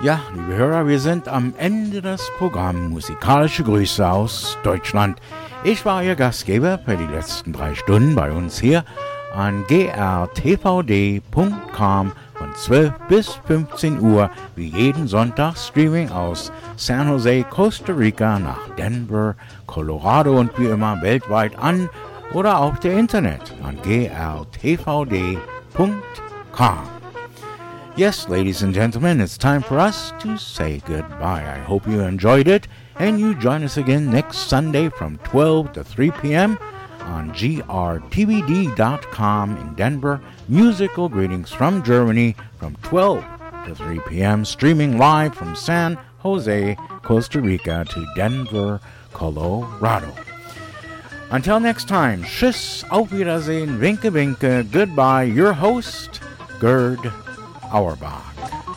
Ja, liebe Hörer, wir sind am Ende des Programms Musikalische Grüße aus Deutschland. Ich war Ihr Gastgeber für die letzten drei Stunden bei uns hier an grtvd.com von 12 bis 15 Uhr wie jeden Sonntag Streaming aus San Jose, Costa Rica nach Denver, Colorado und wie immer weltweit an oder auf der Internet an grtvd.com. Yes, ladies and gentlemen, it's time for us to say goodbye. I hope you enjoyed it and you join us again next Sunday from 12 to 3 p.m. on grtvd.com in Denver. Musical greetings from Germany from 12 to 3 p.m. Streaming live from San Jose, Costa Rica to Denver, Colorado. Until next time, Tschüss, auf Wiedersehen, Winke Winke, goodbye, your host, Gerd Auerbach.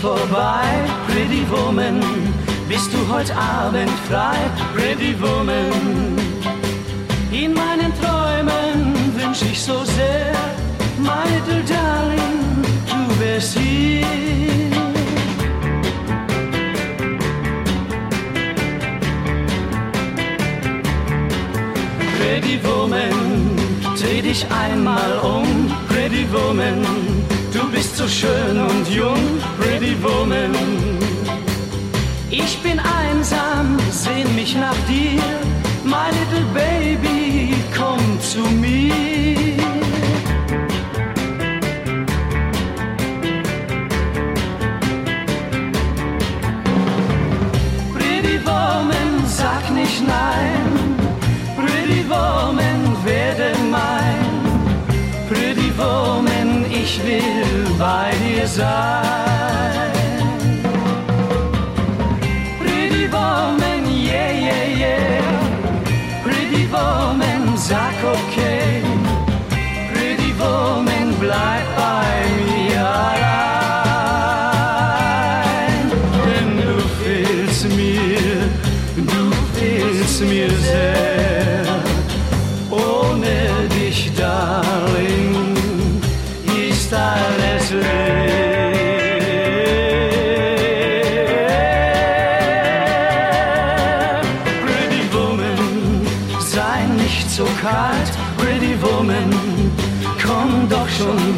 Vorbei. Pretty Woman, bist du heute Abend frei? Pretty Woman, in meinen Träumen wünsch ich so sehr, my little darling, du wärst hier. Pretty Woman, dreh dich einmal um, Pretty Woman, du bist so schön und jung, Pretty Woman. Ich bin einsam, sehn mich nach dir, my little baby, komm zu mir. Pretty Woman, sag nicht nein, Pretty Woman, werde mein. Pretty Woman, ich will bei dir sein. Pretty Woman, yeah, yeah, yeah. Pretty Woman, sag okay.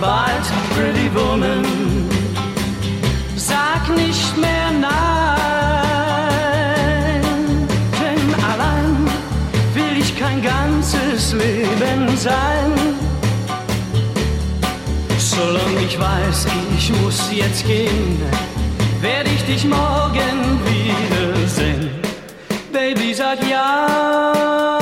Bald. Pretty Woman, sag nicht mehr nein. Denn allein will ich kein ganzes Leben sein. Solange ich weiß, ich muss jetzt gehen, werde ich dich morgen wiedersehen. Baby, sag ja.